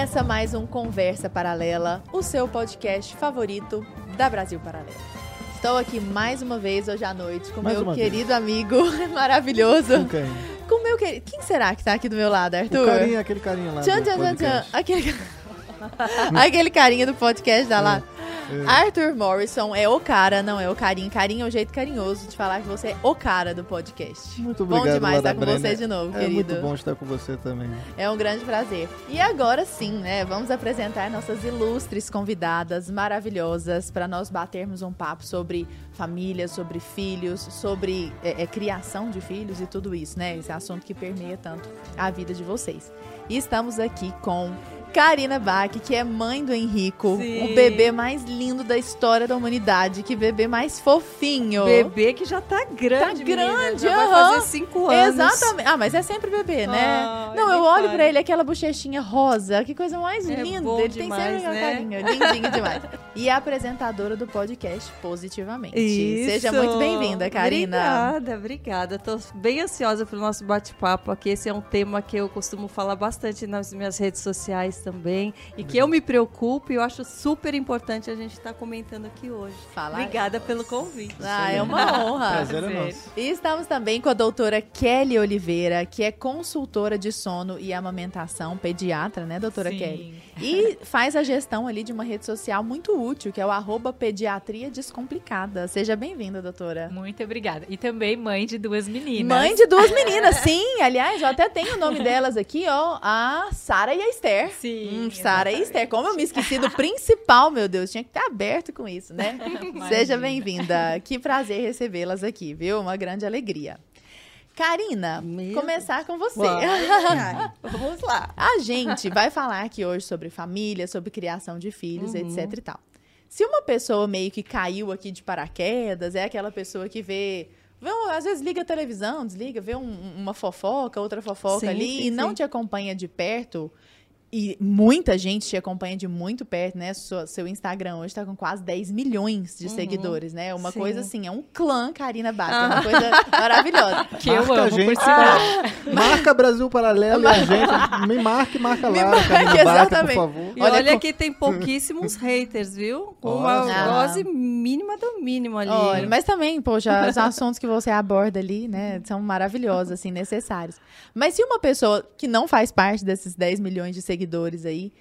Começa mais um Conversa Paralela, o seu podcast favorito da Brasil Paralela. Estou aqui mais uma vez hoje à noite com Mais meu querido amigo maravilhoso. Com quem? Com meu querido. Quem será que tá aqui do meu lado, Arthur? O carinha, aquele carinha lá. Tchan, tchan, tchan, tchan. Aquele... Aquele carinha do podcast da lá. É. Arthur Morrison é o cara, não é o carinho. Carinho é um jeito carinhoso de falar que você é o cara do podcast. Muito Bom obrigado, demais Lada estar com Brenner. você de novo, É querido. muito bom estar com você também. É um grande prazer. E agora sim, né? Vamos apresentar nossas ilustres convidadas maravilhosas para nós batermos um papo sobre família, sobre filhos, sobre é, é, criação de filhos e tudo isso, né? Esse assunto que permeia tanto a vida de vocês. E estamos aqui com Karina Bach, que é mãe do Henrico, Sim. o bebê mais lindo da história da humanidade, que bebê mais fofinho. Bebê que já tá grande, Tá menina, grande, já vai aham. fazer cinco anos. Exatamente. Ah, mas é sempre bebê, né? Ai, Não, eu nem olho pra ele, aquela bochechinha rosa. Que coisa mais É linda. ele demais, tem sempre uma né? carinha. Lindinho demais. E a apresentadora do podcast Positivamente. Isso. Seja muito bem-vinda, Karina. Obrigada, obrigada. Tô bem ansiosa pro nosso bate-papo aqui. Esse é um tema que eu costumo falar bastante nas minhas redes sociais também. E que eu me preocupo e eu acho super importante a gente estar comentando aqui hoje. Fala. Obrigada pelo convite. Ah, é uma honra. Prazer é nosso. E estamos também com a doutora Kelly Oliveira, que é consultora de sono e amamentação, pediatra, né, doutora Sim. Kelly? E faz a gestão ali de uma rede social muito útil, que é o arroba pediatria descomplicada. Seja bem-vinda, doutora. Muito obrigada. E também mãe de duas meninas. Mãe de duas meninas, sim. Aliás, eu até tenho o nome delas aqui, ó. A Sara e a Esther. Sim. Hum, Sara e Esther. Como eu me esqueci do principal, meu Deus. Tinha que estar aberto com isso, né? Seja Imagina. bem-vinda. Que prazer recebê-las aqui, viu? Uma grande alegria. Karina, Meu começar com você. Vamos lá. A gente vai falar aqui hoje sobre família, sobre criação de filhos, Uhum. etc e tal. Se uma pessoa meio que caiu aqui de paraquedas, é aquela pessoa que vê, um- às vezes liga a televisão, desliga, vê um- uma fofoca, outra fofoca Sim, ali sim, e não sim. te acompanha de perto. E muita gente te acompanha de muito perto, né? Sua- seu Instagram hoje tá com quase 10 milhões de seguidores, né? Uma Sim. coisa assim, é um clã Karina Bach, é uma coisa maravilhosa. Que eu Marca a amo, gente, por sinal. Marca Brasil Paralelo e a gente. Me marque, marca lá, marque, Karina Bata, por exatamente. favor. E Olha olha, que tem pouquíssimos haters, viu? Uma só. dose mínima do mínimo ali. Olha, mas também, poxa, os assuntos que você aborda ali, né, são maravilhosos, assim, necessários. Mas se uma pessoa que não faz parte desses 10 milhões de seguidores aí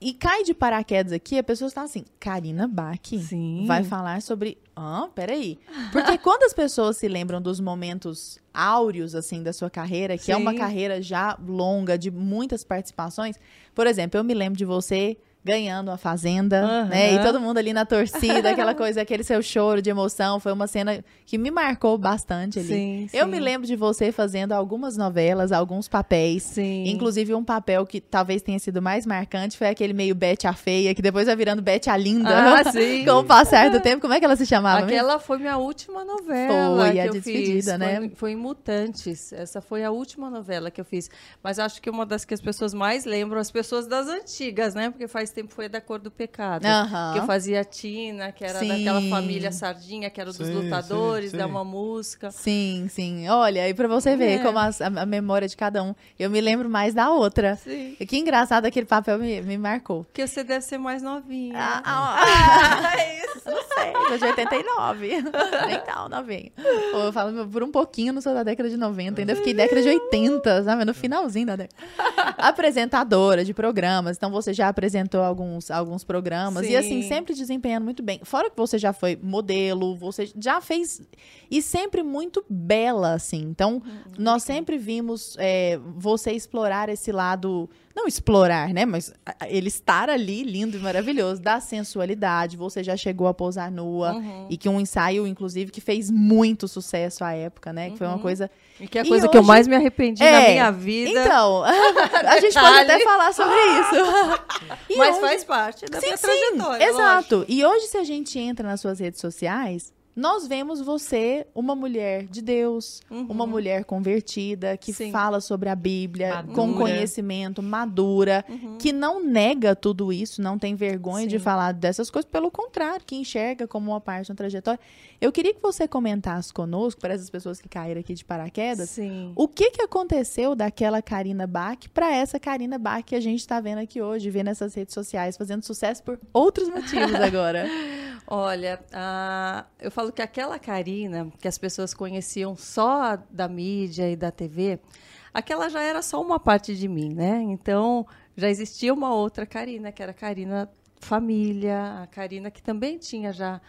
e cai de paraquedas aqui, a pessoa está assim, Karina Bach Sim. vai falar sobre... Ah, peraí. Porque quando as pessoas se lembram dos momentos áureos, assim, da sua carreira, que é uma Sim. carreira já longa, de muitas participações, por exemplo, eu me lembro de você ganhando a Fazenda, Aham. né? E todo mundo ali na torcida, aquela coisa, aquele seu choro de emoção. Foi uma cena que me marcou bastante ali. Sim, Eu sim. me lembro de você fazendo algumas novelas, alguns papéis. Sim. Inclusive um papel que talvez tenha sido mais marcante foi aquele meio Bete a Feia, que depois vai virando Bete a Linda. Ah, sim. Com o passar do tempo, como é que ela se chamava? mesmo? Aquela foi minha última novela Foi, que a eu despedida, fiz. né? Foi, foi em Mutantes. Essa foi a última novela que eu fiz. Mas acho que uma das que as pessoas mais lembram, as pessoas das antigas, né? Porque faz tempo foi a da Cor do Pecado. Que eu fazia a Tina, que era Sim. daquela família Sardinha, que era dos Sim, lutadores, sim, da uma música. Sim, sim. Olha, e pra você ver É. como as- a, a memória de cada um. Eu me lembro mais da outra. Sim. E Que engraçado, aquele papel me, me marcou. Porque você deve ser mais novinha. Ah, ah, é isso. Não sei, sou de 89. Nem tal, novinha. Eu falo, por um pouquinho, não sou da década de 90, ainda fiquei década de 80, sabe? No finalzinho da década. Apresentadora de programas, então você já apresentou alguns, alguns programas. E assim, Sim. sempre desempenhando muito bem. Fora que você já foi modelo, você já fez. E sempre muito bela, assim. Então, nós sempre vimos é, você explorar esse lado. Não explorar, né? Mas ele estar ali, lindo e maravilhoso, da sensualidade. Você já chegou a pousar nua. Uhum. E que um ensaio, inclusive, que fez muito sucesso à época, né? Que foi uma Uhum. coisa. E que é a coisa que eu hoje- mais me arrependi na É, minha vida. Então, a gente pode até falar sobre isso. Mas hoje- faz parte da Sim, minha sim, trajetória. Exato. E hoje, se a gente entra nas suas redes sociais, nós vemos você uma mulher de Deus, uma mulher convertida, que Sim. fala sobre a Bíblia, Madura. com conhecimento, madura, que não nega tudo isso, não tem vergonha de Sim. falar dessas coisas, pelo contrário, que enxerga como uma parte da trajetória. Eu queria que você comentasse conosco, para essas pessoas que caíram aqui de paraquedas, Sim. o que, que aconteceu daquela Karina Bach para essa Karina Bach que a gente está vendo aqui hoje, vendo nessas redes sociais, fazendo sucesso por outros motivos agora? Olha, ah, eu falo que aquela Karina que as pessoas conheciam só da mídia e da TV, aquela já era só uma parte de mim, né? Então já existia uma outra Karina, que era a Karina família, a Karina que também tinha já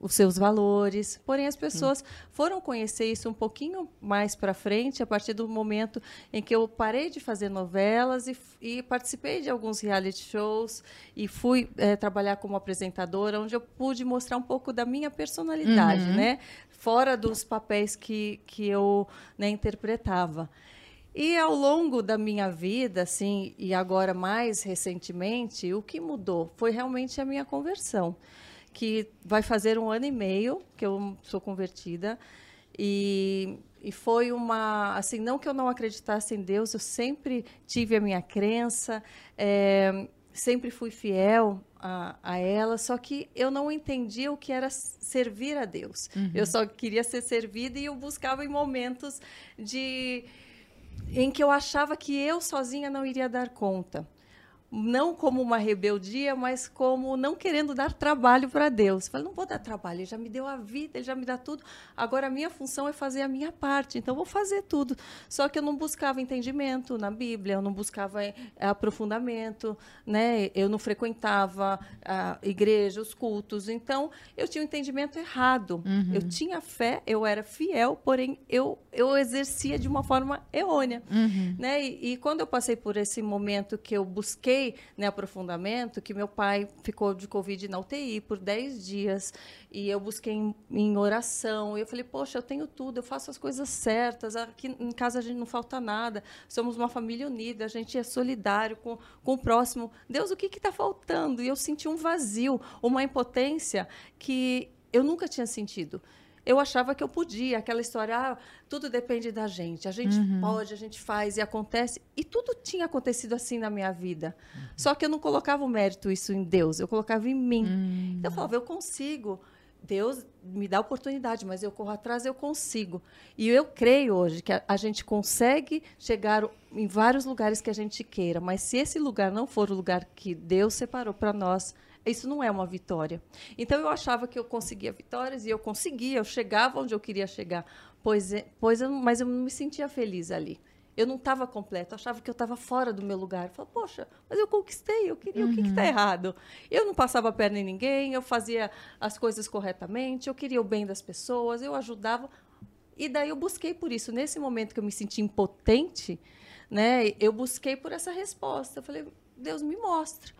os seus valores. Porém, as pessoas foram conhecer isso um pouquinho mais para frente, a partir do momento em que eu parei de fazer novelas e, e participei de alguns reality shows e fui eh, trabalhar como apresentadora, onde eu pude mostrar um pouco da minha personalidade, né? Fora dos papéis que, que eu né, interpretava. E ao longo da minha vida, assim, e agora mais recentemente, o que mudou foi realmente a minha conversão, que vai fazer um ano e meio que eu sou convertida. E, e foi uma. Assim, não que eu não acreditasse em Deus, eu sempre tive a minha crença, eh, sempre fui fiel a, a ela, só que eu não entendia o que era servir a Deus. Eu só queria ser servida e eu buscava em momentos de em que eu achava que eu sozinha não iria dar conta. Não como uma rebeldia, mas como não querendo dar trabalho para Deus. Falei, não vou dar trabalho, ele já me deu a vida, ele já me dá tudo. Agora a minha função é fazer a minha parte, então eu vou fazer tudo. Só que eu não buscava entendimento na Bíblia, eu não buscava eh, aprofundamento, né? eu não frequentava a igreja, os cultos. Então eu tinha um entendimento errado. Eu tinha fé, eu era fiel, porém eu, eu exercia de uma forma errônea. Né? E, e quando eu passei por esse momento que eu busquei né, aprofundamento, que meu pai ficou de Covid na UTI por 10 dias, e eu busquei em, em oração, e eu falei, poxa, eu tenho tudo, eu faço as coisas certas, aqui em casa a gente não falta nada, somos uma família unida, a gente é solidário com, com o próximo. Deus, o que está faltando? E eu senti um vazio, uma impotência que eu nunca tinha sentido eu achava que eu podia, aquela história, ah, tudo depende da gente, a gente pode, a gente faz e acontece. E tudo tinha acontecido assim na minha vida. Só que eu não colocava o mérito isso em Deus, eu colocava em mim. Então eu falava, eu consigo. Deus me dá oportunidade, mas eu corro atrás, eu consigo. E eu creio hoje que a, a gente consegue chegar em vários lugares que a gente queira, mas se esse lugar não for o lugar que Deus separou para nós, isso não é uma vitória. Então eu achava que eu conseguia vitórias e eu conseguia, eu chegava onde eu queria chegar, pois, é- pois eu, mas eu não me sentia feliz ali. Eu não estava completa, achava que eu estava fora do meu lugar. Eu falava, poxa, mas eu conquistei, eu queria, o que está errado? Eu não passava a perna em ninguém, eu fazia as coisas corretamente, eu queria o bem das pessoas, eu ajudava. E daí eu busquei por isso. Nesse momento que eu me senti impotente, né, eu busquei por essa resposta. Eu falei, Deus me mostra.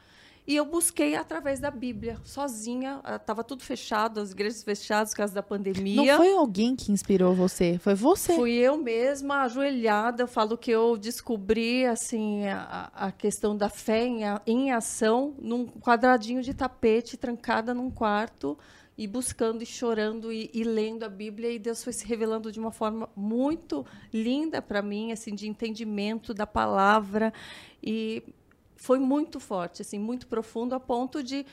E eu busquei através da Bíblia, sozinha. Estava tudo fechado, as igrejas fechadas por causa da pandemia. Não foi alguém que inspirou você, foi você. Fui eu mesma, ajoelhada. Eu falo que eu descobri assim a, a questão da fé em, a- em ação num quadradinho de tapete, trancada num quarto e buscando e chorando e, e lendo a Bíblia. E Deus foi se revelando de uma forma muito linda para mim, assim, de entendimento da palavra. E foi muito forte, assim, muito profundo, a ponto de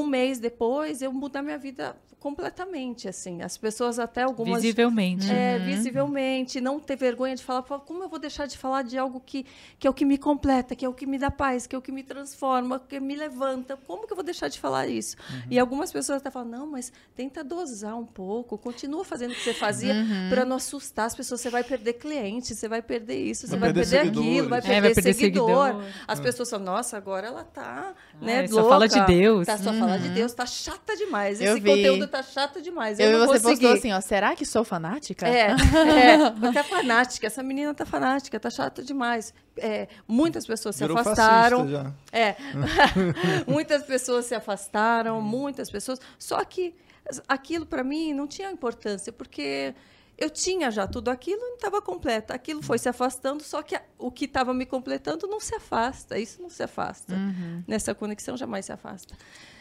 um mês depois eu mudar minha vida completamente, assim. As pessoas até algumas Visivelmente. é, visivelmente, não ter vergonha de falar, "Pô, como eu vou deixar de falar de algo que, que é o que me completa, que é o que me dá paz, que é o que me transforma, que me levanta, como que eu vou deixar de falar isso? E algumas pessoas até falam, não, mas tenta dosar um pouco, continua fazendo o que você fazia para não assustar as pessoas, você vai perder cliente, você vai perder isso, você Vai vai, perder perder, aquilo, vai seguidores. perder, É, vai perder seguidor. seguidor. As pessoas falam, nossa, agora ela tá, né, Ai, só louca. fala de Deus. Tá só fala de Deus, tá chata demais. Eu Esse vi. conteúdo tá chato demais. Eu, Eu não você vou postou assim, ó, será que sou fanática? É, é, tá fanática. Essa menina tá fanática, tá chata demais. É, muitas pessoas se Virou afastaram. já. É. muitas pessoas se afastaram, muitas pessoas. Só que aquilo para mim não tinha importância, porque eu tinha já tudo aquilo e não estava completa. Aquilo foi se afastando, só que a- o que estava me completando não se afasta. Isso não se afasta. Nessa conexão jamais se afasta.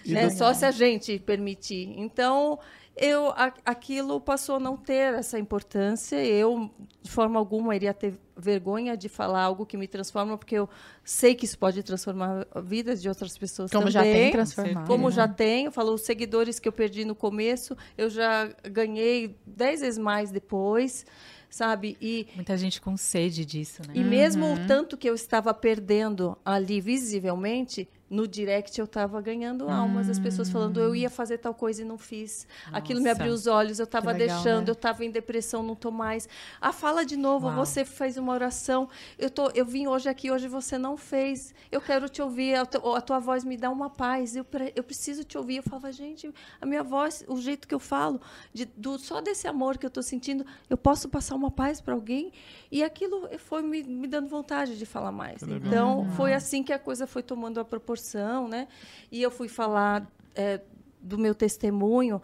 Né? Só se a gente permitir. Então, eu a- aquilo passou a não ter essa importância. Eu, de forma alguma, iria ter vergonha de falar algo que me transforma, porque eu sei que isso pode transformar a vida de outras pessoas Como também. já tem transformado. Como né? já tenho, falou os seguidores que eu perdi no começo, eu já ganhei dez vezes mais depois, sabe? E, Muita gente com sede disso, né? e mesmo o tanto que eu estava perdendo ali visivelmente, no direct eu estava ganhando almas, as pessoas falando eu ia fazer tal coisa e não fiz. Aquilo me Nossa. abriu os olhos, eu estava legal, deixando, né? eu estava em depressão, não tô mais. Ah, fala de novo, Uau. você fez uma oração. Eu tô, eu vim hoje aqui, hoje você não fez. Eu quero te ouvir, a, tu- a tua voz me dá uma paz. Eu, pre- eu preciso te ouvir. Eu falava, gente, a minha voz, o jeito que eu falo, de, do, só desse amor que eu estou sentindo, eu posso passar uma paz para alguém. E aquilo foi me, me dando vontade de falar mais. Então, foi assim que a coisa foi tomando a proporção, né? E eu fui falar é, do meu testemunho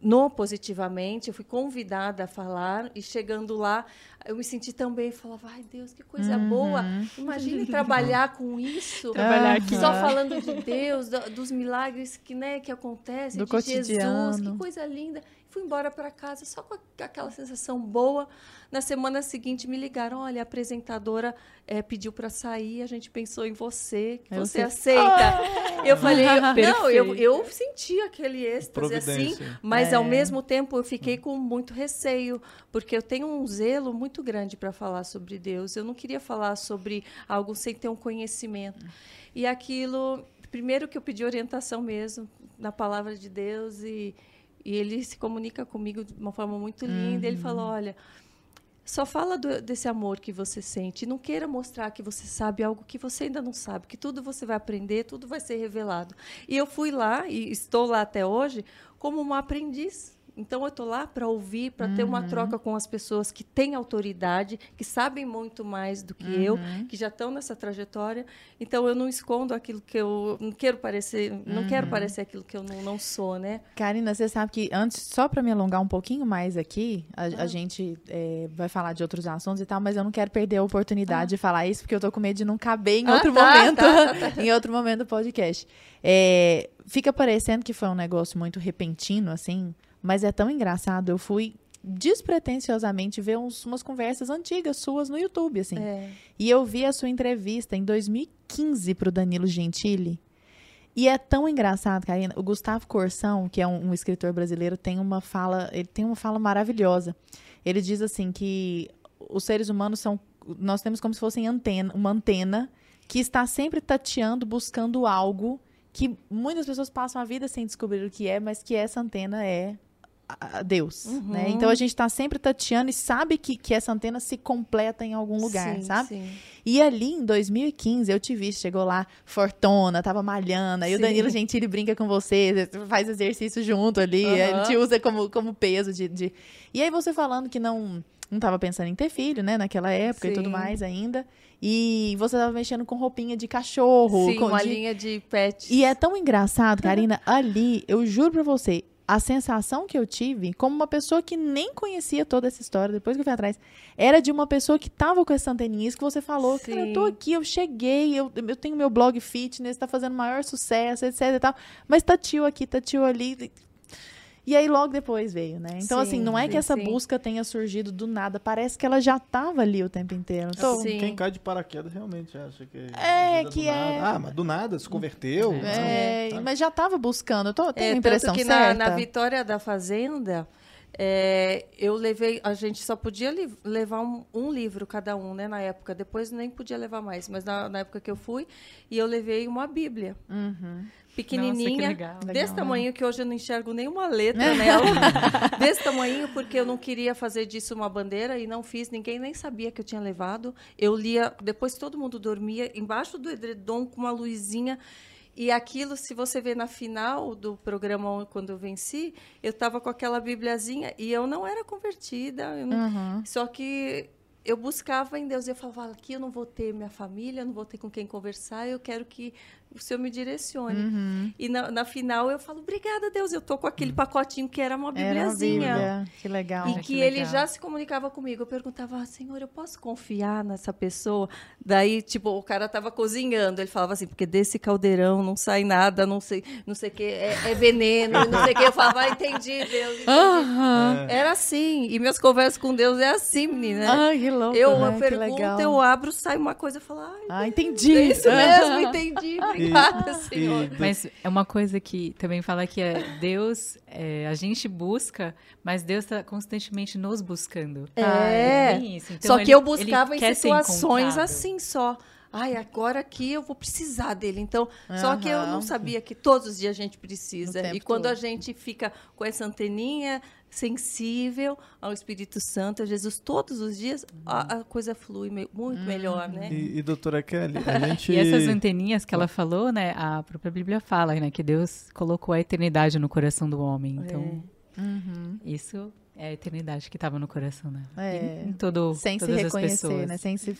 no positivamente, eu fui convidada a falar e chegando lá, eu me senti tão bem, eu falava, ai Deus, que coisa boa. Imagine trabalhar com isso. Trabalhar aqui. Só falando de Deus, da- dos milagres que, né, que acontecem, Do de Jesus, cotidiano. que coisa linda. Fui embora para casa só com aquela sensação boa. Na semana seguinte me ligaram, olha, a apresentadora eh, pediu para sair, a gente pensou em você, que você sei. aceita. Eu falei, eu- não, eu, eu senti aquele êxtase assim, mas É. ao mesmo tempo eu fiquei com muito receio, porque eu tenho um zelo muito grande para falar sobre Deus. Eu não queria falar sobre algo sem ter um conhecimento. E aquilo, primeiro que eu pedi orientação mesmo na palavra de Deus e, e ele se comunica comigo de uma forma muito linda. Ele falou, olha, só fala do- desse amor que você sente. Não queira mostrar que você sabe algo que você ainda não sabe, que tudo você vai aprender, tudo vai ser revelado. E eu fui lá, e estou lá até hoje, como uma aprendiz. Então, eu estou lá para ouvir, para ter uma troca com as pessoas que têm autoridade, que sabem muito mais do que eu, que já estão nessa trajetória. Então, eu não escondo aquilo que eu não quero parecer, não quero parecer aquilo que eu não, não sou, né? Karina, você sabe que antes, só para me alongar um pouquinho mais aqui, a, Ah. a gente é, vai falar de outros assuntos e tal, mas eu não quero perder a oportunidade de falar isso, porque eu tô com medo de não caber em Ah, outro tá, momento, tá, em outro momento do podcast. É, fica parecendo que foi um negócio muito repentino, assim, mas é tão engraçado. Eu fui despretensiosamente ver uns- umas conversas antigas suas no YouTube, assim. É. E eu vi a sua entrevista em 2015 pro Danilo Gentili. E é tão engraçado, Karina. O Gustavo Corsão, que é um, um escritor brasileiro, tem uma fala, ele tem uma fala maravilhosa. Ele diz assim que os seres humanos são, nós temos como se fossem antena, uma antena que está sempre tateando, buscando algo que muitas pessoas passam a vida sem descobrir o que é, mas que essa antena é a- Deus, né? Então a gente está sempre tateando e sabe que, que essa antena se completa em algum lugar, Sim, sabe? sim. E ali em 2015 eu te vi, chegou lá, fortona, tava malhando, aí o Sim. Danilo Gentili brinca com você, faz exercício junto ali, ele te usa como, como peso de, de- E aí você falando que não não tava pensando em ter filho, né, naquela época e tudo mais ainda. E você tava mexendo com roupinha de cachorro, Sim, com uma de- linha de pets. e é tão engraçado, Karina, ali, eu juro pra você, a sensação que eu tive, como uma pessoa que nem conhecia toda essa história, depois que eu fui atrás, era de uma pessoa que tava com essa anteninha, isso que você falou, cara, eu tô Sim. aqui, eu cheguei, eu, eu tenho meu blog fitness, tá fazendo maior sucesso, etc e tal, mas tá tio aqui, tá tio ali... E aí logo depois veio, né? Então, assim, Sim, não é que essa sim. busca tenha surgido do nada, parece que ela já tava ali o tempo inteiro. Então, Sim. Quem cai de paraquedas realmente acha que. É, vezes que do é- nada. Ah, mas do nada se converteu. é, Sabe? mas já tava buscando, eu tô, tenho É, a impressão tanto que na, certa. na vitória da Fazenda, é, eu levei, a gente só podia levar um, um livro cada um, né, na época. Depois nem podia levar mais, mas na, na época que eu fui, e eu levei uma Bíblia. Uhum. Pequenininha, legal. desse Legal, né? tamanho que hoje eu não enxergo nenhuma letra nela. desse tamanho, porque eu não queria fazer disso uma bandeira e não fiz, ninguém nem sabia que eu tinha levado. Eu lia, depois todo mundo dormia, embaixo do edredom com uma luzinha. E aquilo, se você vê na final do programa quando eu venci, eu estava com aquela bibliazinha e eu não era convertida. não- Uhum. Só que eu buscava em Deus. Eu falava, aqui eu não vou ter minha família, não vou ter com quem conversar. Eu quero que o Senhor me direcione. Uhum. E na, na final eu falo, obrigada, Deus, eu tô com aquele pacotinho que era uma Era uma bibliazinha. Que legal. E Ah, que, que ele legal. já se comunicava comigo. Eu perguntava, ah, Senhor, eu posso confiar nessa pessoa? Daí, tipo, o cara tava cozinhando. Ele falava assim, porque desse caldeirão não sai nada, não sei, não sei o que, é, é veneno, não sei o que. Eu falava, ah, entendi, Deus. entendi. Aham. Era assim. E minhas conversas com Deus é assim, menina. Ai, que louco. eu né? Que pergunto, eu abro, sai uma coisa, eu falo, ai, Ah, entendi. é isso mesmo, entendi. Obrigada, Senhor. Mas é uma coisa que também fala que é Deus, é, a gente busca, mas Deus está constantemente nos buscando. É. bem isso. Então, só que ele- eu buscava em situações assim só. Ai, agora aqui eu vou precisar dele. Então, só que eu não sabia que todos os dias a gente precisa. E quando a todo. gente fica com essa anteninha sensível ao Espírito Santo, a Jesus, todos os dias, a, a coisa flui me- muito Uhum. melhor, né? E, e, doutora Kelly, a gente. E essas anteninhas que ela falou, né? A própria Bíblia fala, né? Que Deus colocou a eternidade no coração do homem. Então, Uhum. isso é a eternidade que estava no coração, né? É. Em, todo, Sem se todas as reconhecer, pessoas. né? Sem se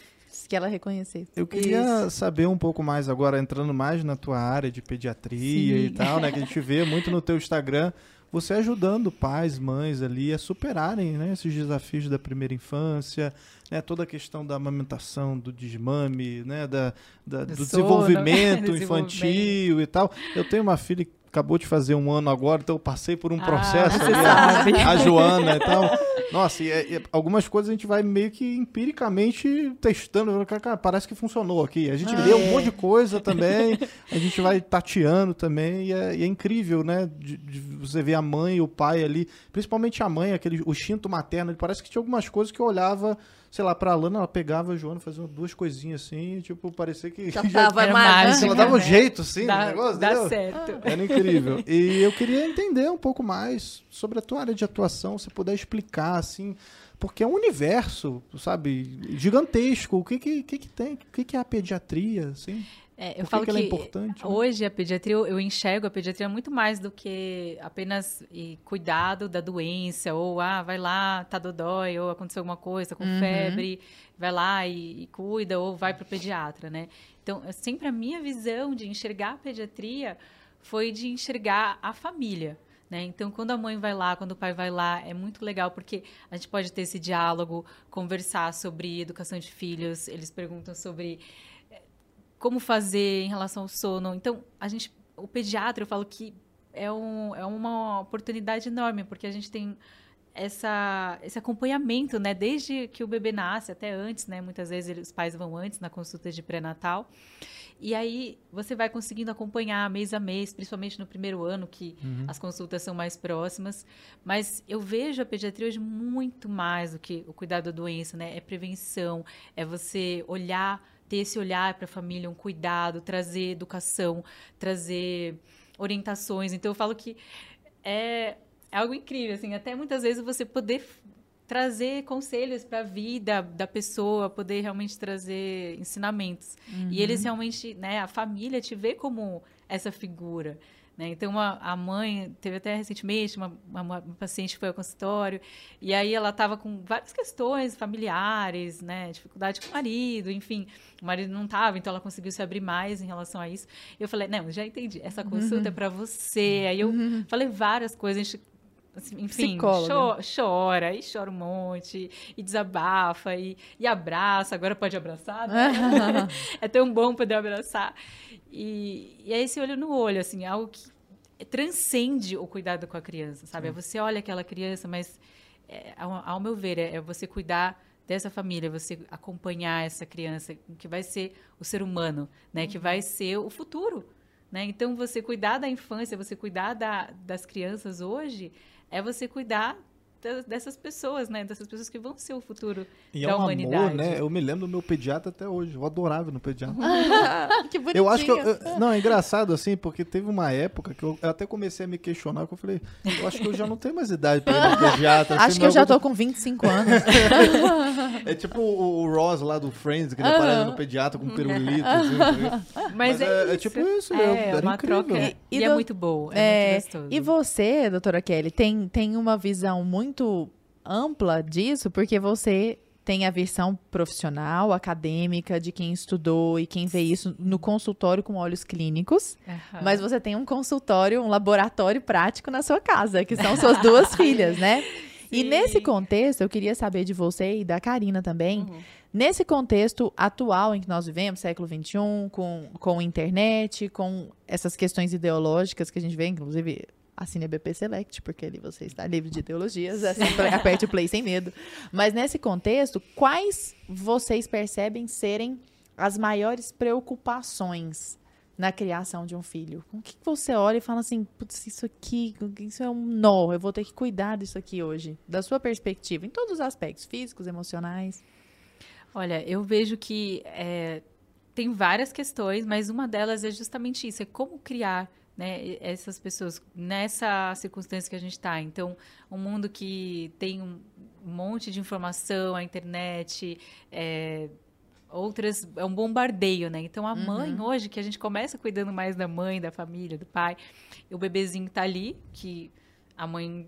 que ela reconhecesse. Eu queria saber um pouco mais agora, entrando mais na tua área de pediatria Sim. e tal, né? Que a gente vê muito no teu Instagram, você ajudando pais, mães ali a superarem né, esses desafios da primeira infância, né? Toda a questão da amamentação, do desmame, né? Da, da- do, Do sono, desenvolvimento infantil e tal. Eu tenho uma filha que acabou de fazer um ano agora, então eu passei por um Ah, processo você ali, a- a Joana e tal. Nossa, e, é- e algumas coisas a gente vai meio que empiricamente testando. Cara, parece que funcionou aqui. A gente Ah, lê um é. monte de coisa também, a gente vai tateando também, e é, e é incrível, né? De, de você ver a mãe e o pai ali, principalmente a mãe, aquele, o instinto materno. Parece que tinha algumas coisas que eu olhava, sei lá, pra Alana, ela pegava a Joana, fazia duas coisinhas assim, e, tipo, parecia que. Já tava Era mágico. mágica, ela dava um né? jeito, assim, no Dá, negócio, dá entendeu? certo. Era incrível. E eu queria entender um pouco mais sobre a tua área de atuação, se puder explicar, assim, porque é um universo, sabe, gigantesco. O que que, que, que tem? O que, que é a pediatria, assim? É, eu Por que falo que que, ela é importante, né? hoje a pediatria, eu enxergo a pediatria muito mais do que apenas cuidado da doença, ou ah, vai lá, tá dodói, ou aconteceu alguma coisa com febre, vai lá e, e cuida, ou vai para o pediatra, né? Então, é sempre a minha visão de enxergar a pediatria foi de enxergar a família. Né? Então, quando a mãe vai lá, quando o pai vai lá, é muito legal porque a gente pode ter esse diálogo, conversar sobre educação de filhos, eles perguntam sobre como fazer em relação ao sono. Então, a gente, o pediatra, eu falo que é, um, é uma oportunidade enorme, porque a gente tem essa, esse acompanhamento, né? Desde que o bebê nasce até antes, né? Muitas vezes os pais vão antes na consulta de pré-natal. E aí você vai conseguindo acompanhar mês a mês, principalmente no primeiro ano, que as consultas são mais próximas. Mas eu vejo a pediatria hoje muito mais do que o cuidado da doença, né? É prevenção, é você olhar, ter esse olhar para a família, um cuidado, trazer educação, trazer orientações. Então eu falo que é, é algo incrível, assim, até muitas vezes você poder trazer conselhos para a vida da pessoa, poder realmente trazer ensinamentos. E eles realmente, né, a família te vê como essa figura. Né? Então, uma, a mãe, teve até recentemente uma, uma, uma paciente que foi ao consultório, e aí ela estava com várias questões familiares, né? dificuldade com o marido, enfim. O marido não estava, então ela conseguiu se abrir mais em relação a isso. Eu falei, não, já entendi, essa consulta é para você. Aí eu falei várias coisas, a gente assim, enfim, cho- chora, e chora um monte, e desabafa, e, e abraça, agora pode abraçar, né? é tão bom poder abraçar. E, e é esse olho no olho, assim, algo que transcende o cuidado com a criança, sabe? É você olha aquela criança, mas é, ao, ao meu ver, é, é você cuidar dessa família, você acompanhar essa criança, que vai ser o ser humano, né? Que vai ser o futuro, né? Então, você cuidar da infância, você cuidar da, das crianças hoje, é você cuidar da- dessas pessoas, né? Dessas pessoas que vão ser o futuro E da é um humanidade. amor, né? Eu me lembro do meu pediatra até hoje. Eu adorava ir no pediatra. que bonitinho. Eu acho que. eu- eu- não, é engraçado assim, porque teve uma época que eu, eu até comecei a me questionar, que eu falei, eu acho que eu já não tenho mais idade pra ir no pediatra. assim, Acho que eu já tô com 25 anos. É tipo o, o Ross lá do Friends, que ele aparece no pediatra com um pirulito. assim? Mas, Mas é, é- é tipo isso, é, é- uma incrível. troca. E- E, e é do- muito boa, é, É, muito gostoso. e você, doutora Kelly, tem, tem uma visão muito ampla disso, porque você tem a versão profissional, acadêmica, de quem estudou e quem vê isso no consultório com olhos clínicos. Aham. Mas você tem um consultório, um laboratório prático na sua casa, que são suas duas filhas, né? E Sim. nesse contexto, eu queria saber de você e da Karina também, Uhum. nesse contexto atual em que nós vivemos, século XXI, com, com internet, com essas questões ideológicas que a gente vê, inclusive assine a BP Select, porque ali você está livre de ideologias, assim, aperte o play sem medo. Mas nesse contexto, quais vocês percebem serem as maiores preocupações na criação de um filho? Com o que você olha e fala assim, putz, isso aqui, isso é um nó, eu vou ter que cuidar disso aqui hoje, da sua perspectiva, em todos os aspectos, físicos, emocionais. Olha, eu vejo que é, tem várias questões, mas uma delas é justamente isso: é como criar né, essas pessoas nessa circunstância que a gente está. Então, um mundo que tem um monte de informação, a internet, é, outras. É um bombardeio, né? Então, a mãe hoje, que a gente começa cuidando mais da mãe, da família, do pai, e o bebezinho tá ali, que a mãe,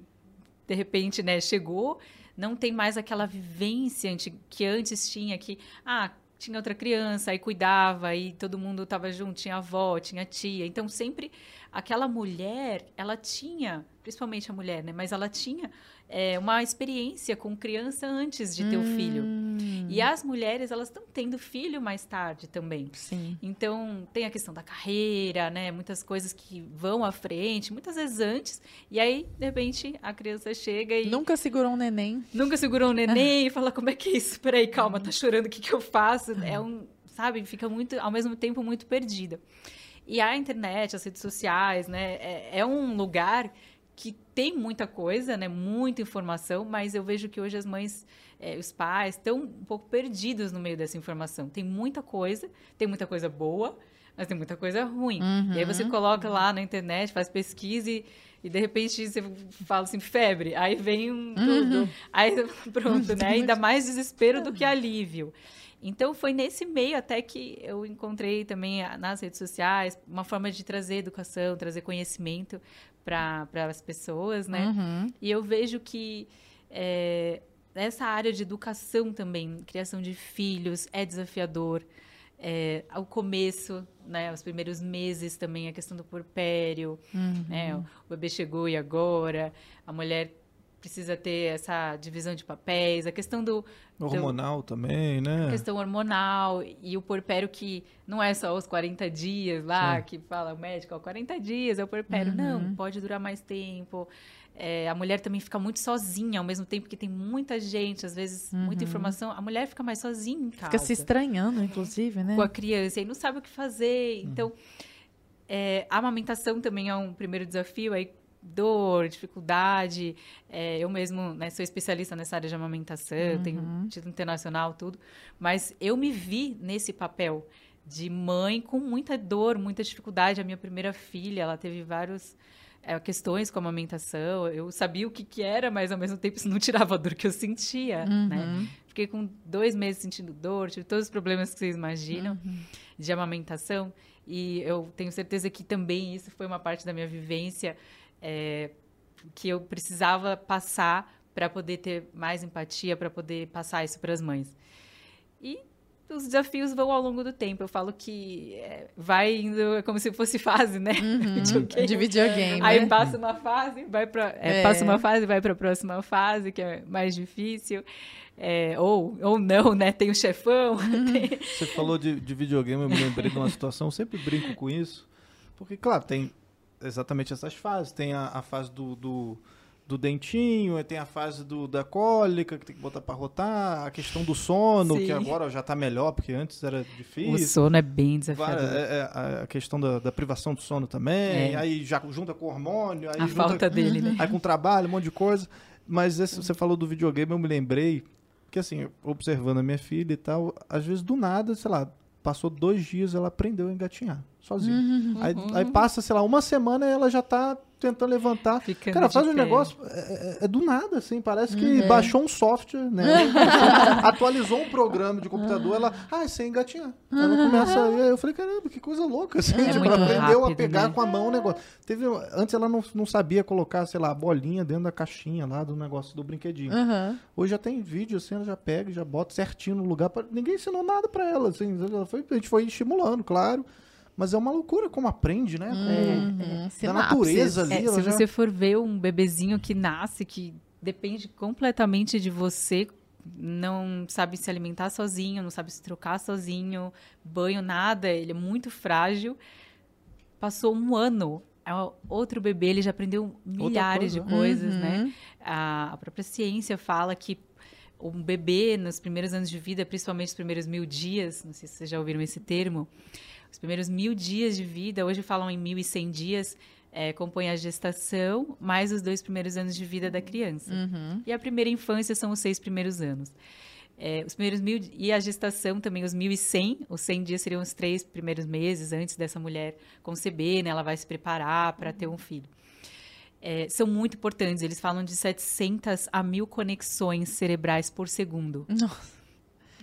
de repente, né, chegou não tem mais aquela vivência que antes tinha, que, ah, tinha outra criança, aí cuidava, aí todo mundo estava junto, tinha avó, tinha tia. Então, sempre aquela mulher, ela tinha, principalmente a mulher, né? Mas ela tinha é, uma experiência com criança antes de ter o filho. Hum, E as mulheres, elas estão tendo filho mais tarde também. Sim. Então, tem a questão da carreira, né? Muitas coisas que vão à frente, muitas vezes antes. E aí, de repente, a criança chega e Nunca segurou um neném. nunca segurou um neném e fala, como é que é isso? Peraí, calma, tá chorando, o que, que eu faço? É um, sabe, fica muito, ao mesmo tempo, muito perdida. E a internet, as redes sociais, né? É, é um lugar tem muita coisa, né? Muita informação, mas eu vejo que hoje as mães, eh, os pais, estão um pouco perdidos no meio dessa informação. Tem muita coisa, tem muita coisa boa, mas tem muita coisa ruim. E aí você coloca lá na internet, faz pesquisa e, e de repente você fala assim, febre. Aí vem um tudo. Aí pronto, né? Ainda mais desespero do que alívio. Então foi nesse meio até que eu encontrei também nas redes sociais uma forma de trazer educação, trazer conhecimento para as pessoas, né? Uhum. E eu vejo que é, essa área de educação também, criação de filhos, é desafiador. É, ao começo, né, os primeiros meses também, a questão do porpério, né, o bebê chegou e agora, a mulher precisa ter essa divisão de papéis, a questão do, Hormonal também, né? a questão hormonal e o porpério que não é só os 40 dias lá, Sim. que fala o médico, ó, 40 dias é o porpério. Não, pode durar mais tempo. É, a mulher também fica muito sozinha, ao mesmo tempo que tem muita gente, às vezes muita informação. A mulher fica mais sozinha em casa Fica se estranhando, inclusive, né? com a criança e não sabe o que fazer. Então, é, a amamentação também é um primeiro desafio. Aí, dor, dificuldade. É, eu mesmo né, sou especialista nessa área de amamentação, tenho título internacional, tudo. Mas eu me vi nesse papel de mãe com muita dor, muita dificuldade. A minha primeira filha, ela teve vários é, questões com a amamentação. Eu sabia o que, que era, mas ao mesmo tempo isso não tirava a dor que eu sentia, né? Fiquei com dois meses sentindo dor, tive todos os problemas que vocês imaginam de amamentação. E eu tenho certeza que também isso foi uma parte da minha vivência é, que eu precisava passar para poder ter mais empatia, para poder passar isso para as mães. E os desafios vão ao longo do tempo. Eu falo que é, vai indo é como se fosse fase, né? Videogame. De videogame. Aí né? passa uma fase, vai para É. passa uma fase, vai para a próxima fase, que é mais difícil. É, ou, ou não, né? Tem o chefão. tem- Você falou de, de videogame, eu me lembrei de uma situação, eu sempre brinco com isso. Porque, claro, tem exatamente essas fases. Tem a, a fase do, do, do dentinho, tem a fase do, da cólica, que tem que botar pra rotar, a questão do sono, Sim. que agora já tá melhor, porque antes era O difícil. sono é bem Várias- desafiador. é, é, a- questão da, da privação do sono também, É. aí já junta com o hormônio, aí A junta- falta dele, né? Aí com trabalho, um monte de coisa. Mas esse- você falou do videogame, eu me lembrei que, assim, observando a minha filha e tal, às vezes do nada, sei lá, passou dois dias ela aprendeu a engatinhar. Sozinha. Uhum. Aí, aí passa, sei lá, uma semana e ela já tá tentando levantar. Ficando Cara, faz um pé. negócio, é, é- é do nada, assim, parece que Uhum. baixou um software, né? Atualizou um programa de computador, ela, ah, sem engatinhar. Ela começa, e aí eu falei, caramba, que coisa louca, assim, É tipo, ela aprendeu a rápido, pegar né? com a mão o negócio. Teve, antes ela não, não sabia colocar, sei lá, a bolinha dentro da caixinha lá do negócio do brinquedinho. Aham. Hoje já tem vídeo, assim, ela já pega, já bota certinho no lugar. Pra... Ninguém ensinou nada pra ela, assim. Ela foi, a gente foi estimulando, claro. Mas é uma loucura como aprende, né? Uhum. Da Sinapses. natureza ali. É, se já- você for ver um bebezinho que nasce, que depende completamente de você, não sabe se alimentar sozinho, não sabe se trocar sozinho, banho, nada, ele é muito frágil. Passou um ano, é outro bebê, ele já aprendeu milhares coisa. de coisas, Uhum. né? A, a própria ciência fala que um bebê, nos primeiros anos de vida, principalmente os primeiros mil dias, não sei se vocês já ouviram esse termo, os primeiros mil dias de vida, hoje falam em mil e cem dias, é, compõe a gestação mais os dois primeiros anos de vida da criança. Uhum. E a primeira infância são os seis primeiros anos. É, os primeiros mil e a gestação também os 1100, os 100 dias seriam os três primeiros meses antes dessa mulher conceber, né? Ela vai se preparar para ter um filho. É, são muito importantes. Eles falam de 700 a mil conexões cerebrais por segundo Nossa.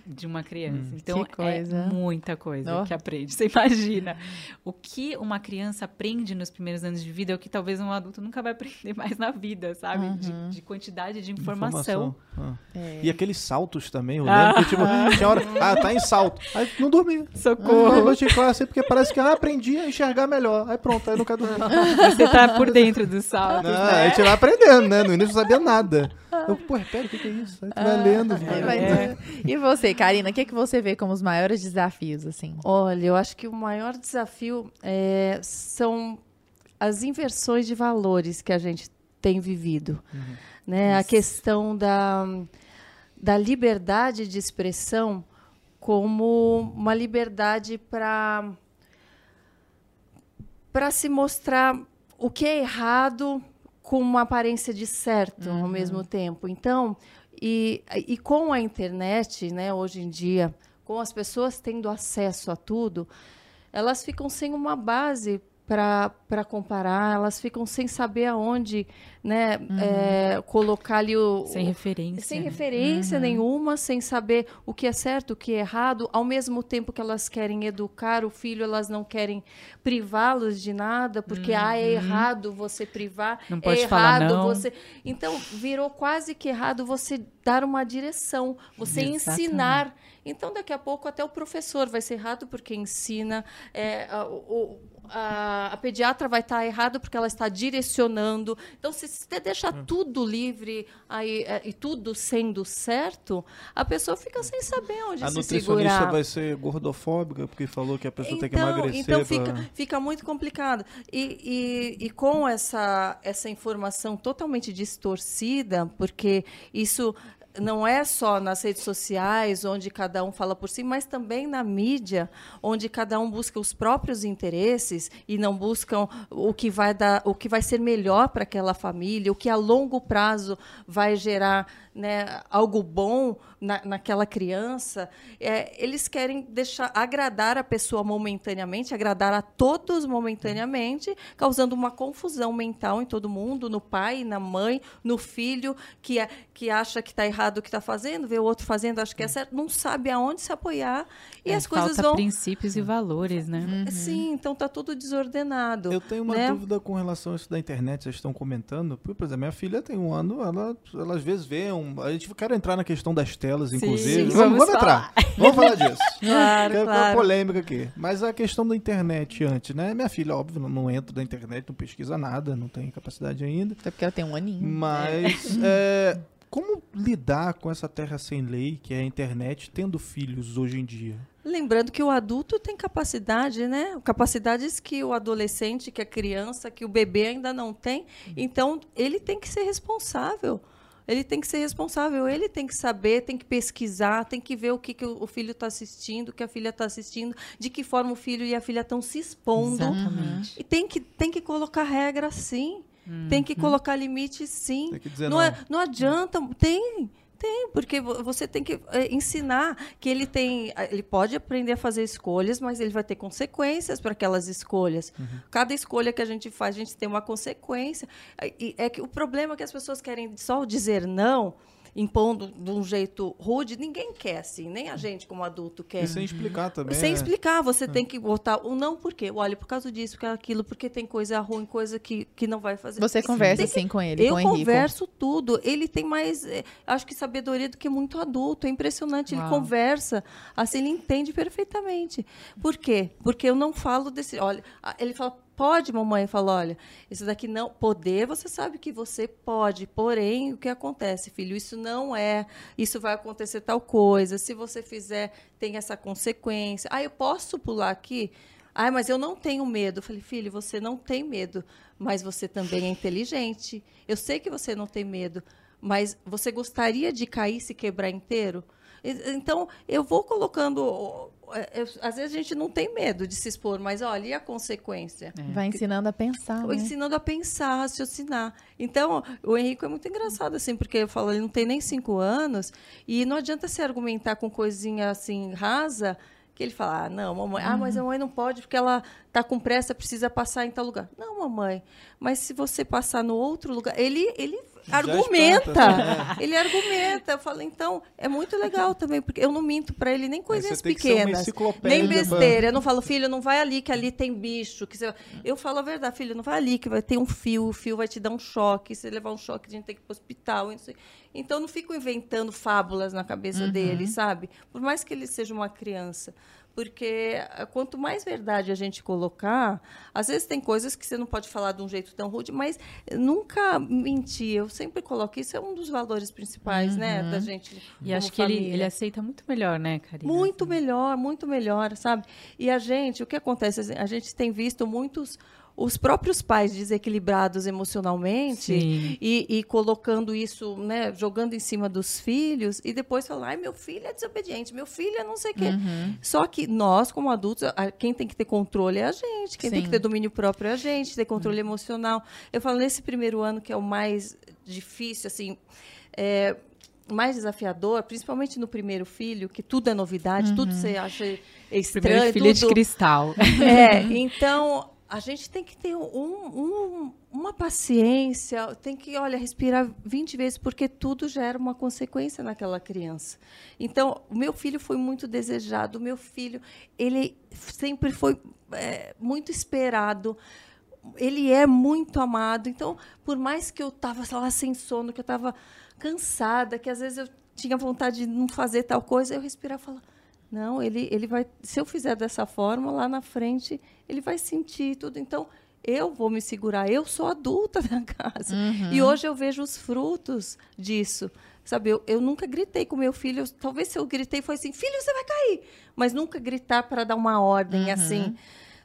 De uma criança. Então Que coisa. é muita coisa Oh. que aprende. Você imagina o que uma criança aprende nos primeiros anos de vida é o que talvez um adulto nunca vai aprender mais na vida, sabe? De, de quantidade de informação. Ah. É. E aqueles saltos também, eu Ah. lembro que, tipo, tinha hora, ah, tá em salto. Aí não dormia. Socorro. Eu de classe porque parece que ah, aprendi a enxergar melhor. Aí pronto, aí nunca dormi. Você tá por dentro dos saltos, Não, né? a gente vai aprendendo, né? No início não sabia nada. Eu, pô, repete, o que, que é isso? Aí tu vai lendo. vai Aí vai lendo. dizer- E você, Karina, o que, que você vê como os maiores desafios, assim? Olha, eu acho que o maior desafio é, são as inversões de valores que a gente tem vivido. Né? A questão da, da liberdade de expressão como uma liberdade para para se mostrar o que é errado com uma aparência de certo ao mesmo tempo. Então, e, e com a internet, né, hoje em dia, com as pessoas tendo acesso a tudo, elas ficam sem uma base para comparar, elas ficam sem saber aonde né, é, colocar ali o. Sem referência. Sem referência nenhuma, sem saber o que é certo, o que é errado, ao mesmo tempo que elas querem educar o filho, elas não querem privá-los de nada, porque ah, é errado você privar, Não é pode falar errado não. você. Então, virou quase que errado você dar uma direção, você Exatamente. ensinar. Então, daqui a pouco, até o professor vai ser errado porque ensina, é, o- a- a pediatra vai estar errado porque ela está direcionando. Então, se você deixar tudo livre aí, é, e tudo sendo certo, a pessoa fica sem saber onde A se nutricionista segurar. vai ser gordofóbica porque falou que a pessoa tem que Então, emagrecer. então pra- fica, fica muito complicado. E, e, e com essa, essa informação totalmente distorcida, porque isso não é só nas redes sociais, onde cada um fala por si, mas também na mídia, onde cada um busca os próprios interesses e não buscam o que vai dar, o que vai ser melhor para aquela família, o que a longo prazo vai gerar né, algo bom na, naquela criança. É, eles querem deixar agradar a pessoa momentaneamente, agradar a todos momentaneamente, causando uma confusão mental em todo mundo, no pai, na mãe, no filho que é, que acha que está errado o que está fazendo, vê o outro fazendo, acha que é certo, não sabe aonde se apoiar e É, as coisas falta vão princípios e valores, né? Sim, então tá tudo desordenado. Eu tenho uma né? dúvida com relação a isso da internet, vocês estão comentando. Por por exemplo, minha filha tem um ano, ela, ela às vezes vê um. A gente quer entrar na questão das telas, inclusive. sim, vamos, vamos entrar. Vamos falar disso. Claro, é uma polêmica aqui. Mas a questão da internet antes, né? Minha filha, óbvio, não, não entra na internet, não pesquisa nada, não tem capacidade ainda. Até porque ela tem um aninho. Mas é, como lidar com essa terra sem lei, que é a internet, tendo filhos hoje em dia? Lembrando que o adulto tem capacidade, né? Capacidades que o adolescente, que a criança, que o bebê ainda não tem. Então, ele tem que ser responsável. Ele tem que ser responsável, ele tem que saber, tem que pesquisar, tem que ver o que, que o filho está assistindo, o que a filha está assistindo, de que forma o filho e a filha estão se expondo. Exatamente. E tem que, tem que colocar regra sim. Tem que colocar limite sim. Tem que dizer não, não. é- não adianta. Tem. Tem, porque você tem que é, ensinar que ele tem, ele pode aprender a fazer escolhas, mas ele vai ter consequências para aquelas escolhas. Uhum. Cada escolha que a gente faz, a gente tem uma consequência. E é que o problema é que as pessoas querem só dizer não impondo de um jeito rude, ninguém quer assim, nem a gente como adulto quer. E sem explicar também. Sem né? explicar, você é. tem que botar o não por quê. Olha, por causa disso, por causa daquilo, porque tem coisa ruim, coisa que, que não vai fazer. Você conversa assim com ele, Eu com converso tudo. Ele tem mais, é, acho que sabedoria do que muito adulto. É impressionante. Uau. Ele conversa, assim, ele entende perfeitamente. Por quê? Porque eu não falo desse. Olha, ele fala, Pode, mamãe, fala, olha, isso daqui não. Poder, você sabe que você pode. Porém, o que acontece, filho? Isso não é. Isso vai acontecer tal coisa. Se você fizer, tem essa consequência. Ah, eu posso pular aqui? Ah, mas eu não tenho medo. Eu falei, filho, você não tem medo, mas você também é inteligente. Eu sei que você não tem medo, mas você gostaria de cair se quebrar inteiro? Então, eu vou colocando. É, eu, às vezes a gente não tem medo de se expor, mas olha, e a consequência? É. Vai ensinando a pensar. Né? Ensinando a pensar, a raciocinar. Então, o Henrique é muito engraçado, assim, porque eu falo, ele não tem nem cinco anos, e não adianta se argumentar com coisinha assim, rasa, que ele fala, ah, não, mamãe, uhum. ah, mas a mãe não pode porque ela está com pressa, precisa passar em tal lugar. Não, mamãe, mas se você passar no outro lugar, ele, ele argumenta. Né? Ele argumenta. Eu falo, então, é muito legal também, porque eu não minto para ele nem coisinhas pequenas, nem besteira. Eu não falo, filho, não vai ali, que ali tem bicho. Que você... Eu falo a verdade, filho, não vai ali, que vai ter um fio, o fio vai te dar um choque. Se levar um choque, a gente tem que ir para o hospital. Então, eu não fico inventando fábulas na cabeça uhum. dele, sabe? Por mais que ele seja uma criança porque eh, quanto mais verdade a gente colocar, às vezes tem coisas que você não pode falar de um jeito tão rude, mas nunca mentir. Eu sempre coloco isso é um dos valores principais, uhum. né, da gente. E acho que ele, ele aceita muito melhor, né, Karina? Muito melhor, muito melhor, sabe? E a gente, o que acontece? A gente tem visto muitos os próprios pais desequilibrados emocionalmente e, e, colocando isso, né, jogando em cima dos filhos e depois falar, ai, meu filho é desobediente, meu filho é não sei o quê. Uhum. Só que nós, como adultos, quem tem que ter controle é a gente, quem Sim. tem que ter domínio próprio é a gente, ter controle uhum. emocional. Eu falo, nesse primeiro ano que é o mais difícil, assim, é, mais desafiador, principalmente no primeiro filho, que tudo é novidade, uhum. tudo você acha estranho. Primeiro filho tudo... de cristal. É, então a gente tem que ter um, um, uma paciência, tem que, olha, respirar 20 vezes, porque tudo gera uma consequência naquela criança. Então, o meu filho foi muito desejado, o meu filho, ele sempre foi é, muito esperado, ele é muito amado. Então, por mais que eu estava lá sem sono, que eu estava cansada, que às vezes eu tinha vontade de não fazer tal coisa, eu respirava e falava, não, ele, ele vai. Se eu fizer dessa forma, lá na frente, ele vai sentir tudo. Então, eu vou me segurar. Eu sou adulta da casa. Uhum. E hoje eu vejo os frutos disso. Sabe, eu, eu nunca gritei com meu filho. Talvez se eu gritei foi assim, filho, você vai cair. Mas nunca gritar para dar uma ordem uhum. assim.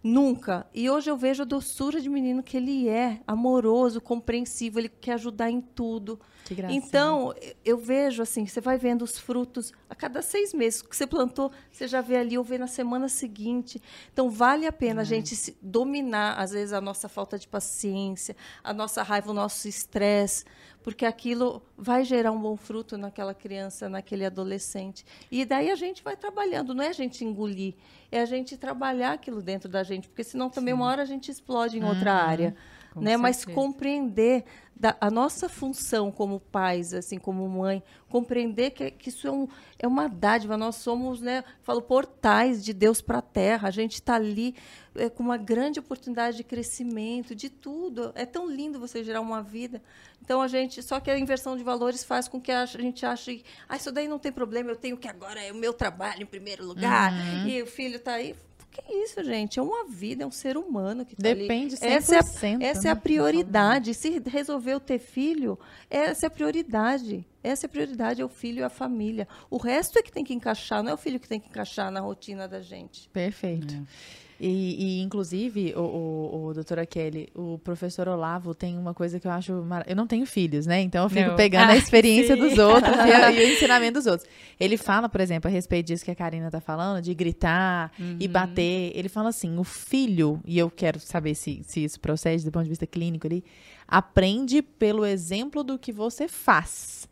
Nunca. E hoje eu vejo a doçura de menino que ele é, amoroso, compreensivo, ele quer ajudar em tudo. Que gracinha. Então, eu vejo assim, você vai vendo os frutos a cada seis meses. O que você plantou, você já vê ali ou vê na semana seguinte. Então, vale a pena é. a gente dominar, às vezes, a nossa falta de paciência, a nossa raiva, o nosso estresse, porque aquilo vai gerar um bom fruto naquela criança, naquele adolescente. E daí a gente vai trabalhando, não é a gente engolir, é a gente trabalhar aquilo dentro da gente, porque senão também Sim. uma hora a gente explode em outra uhum. área. Com né? Mas compreender da, a nossa função como pais, assim como mãe, compreender que, que isso é, um, é uma dádiva. Nós somos, né, falo, portais de Deus para a Terra. A gente está ali é, com uma grande oportunidade de crescimento, de tudo. É tão lindo você gerar uma vida. Então a gente, só que a inversão de valores faz com que a gente ache, ah, isso daí não tem problema. Eu tenho que agora é o meu trabalho em primeiro lugar uhum. e o filho está aí que isso, gente? É uma vida, é um ser humano que tá Depende ali. 100%. Essa é a, essa né? é a prioridade. Se resolveu ter filho, essa é a prioridade. Essa é a prioridade, é o filho e a família. O resto é que tem que encaixar, não é o filho que tem que encaixar na rotina da gente. Perfeito. É. E, e, inclusive, o, o, o, doutora Kelly, o professor Olavo tem uma coisa que eu acho. Mar... Eu não tenho filhos, né? Então eu fico não. pegando ah, a experiência sim. dos outros e, e, o ensinamento dos outros. Ele fala, por exemplo, a respeito disso que a Karina tá falando, de gritar uhum. e bater. Ele fala assim: o filho, e eu quero saber se, se isso procede do ponto de vista clínico, ele aprende pelo exemplo do que você faz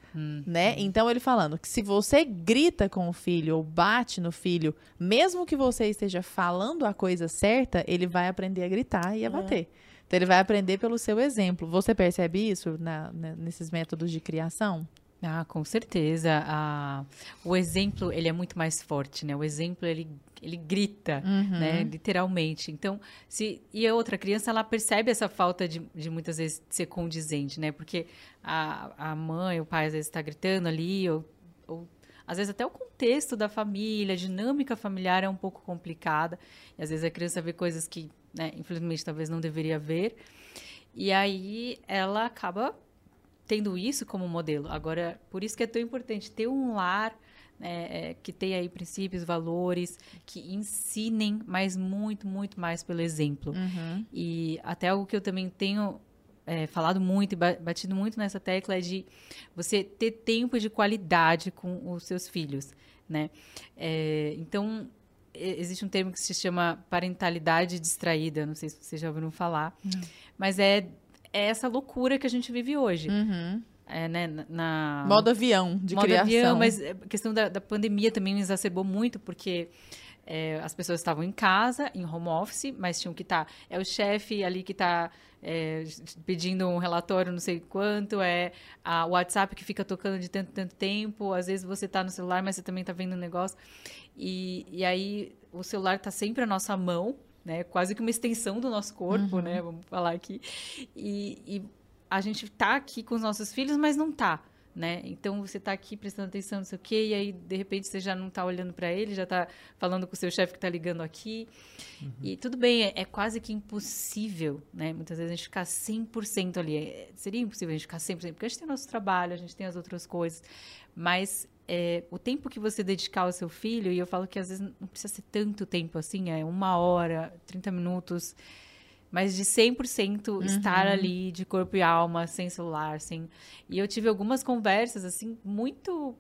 né? Então ele falando que se você grita com o filho ou bate no filho, mesmo que você esteja falando a coisa certa, ele vai aprender a gritar e a bater. Então ele vai aprender pelo seu exemplo. Você percebe isso na- na- nesses métodos de criação? Ah, com certeza. Ah, o exemplo, ele é muito mais forte, né? O exemplo, ele, ele grita, né? Literalmente. Então, se... E a outra criança, ela percebe essa falta de, de muitas vezes ser condizente, né? Porque a, a mãe, o pai, às vezes está gritando ali, ou, ou às vezes até o contexto da família, a dinâmica familiar é um pouco complicada. E às vezes a criança vê coisas que, né, infelizmente, talvez não deveria ver. E aí ela acaba tendo isso como modelo. Agora, por isso que é tão importante ter um lar né, é, que tenha aí princípios, valores, que ensinem, mas muito, muito mais pelo exemplo. E até algo que eu também tenho é, falado muito e ba- batido muito nessa tecla é de você ter tempo de qualidade com os seus filhos, né? É, então, existe um termo que se chama parentalidade distraída, não sei se vocês já ouviram falar, mas é, é essa loucura que a gente vive hoje. É, né, na- Modo avião de modo criação. avião, mas a questão da, da pandemia também exacerbou muito, porque é, as pessoas estavam em casa, em home office, mas tinham que estar. é o chefe ali que está pedindo um relatório, não sei quanto, é o WhatsApp que fica tocando de tanto, tanto tempo. Às vezes você está no celular, mas você também está vendo um negócio. E, e aí o celular está sempre à nossa mão, né? Quase que uma extensão do nosso corpo, né? Vamos falar aqui. E, e a gente tá aqui com os nossos filhos, mas não tá, né? Então você tá aqui prestando atenção, não sei o quê, e aí de repente você já não tá olhando para ele, já tá falando com o seu chefe que tá ligando aqui. E tudo bem, é, é quase que impossível, né? Muitas vezes a gente ficar 100% ali. É- seria impossível a gente ficar 100%, porque a gente tem o nosso trabalho, a gente tem as outras coisas. Mas é, o tempo que você dedicar ao seu filho, e eu falo que às vezes não precisa ser tanto tempo assim, é uma hora, 30 minutos, mas de 100% estar ali de corpo e alma, sem celular, sem... E eu tive algumas conversas, assim, muito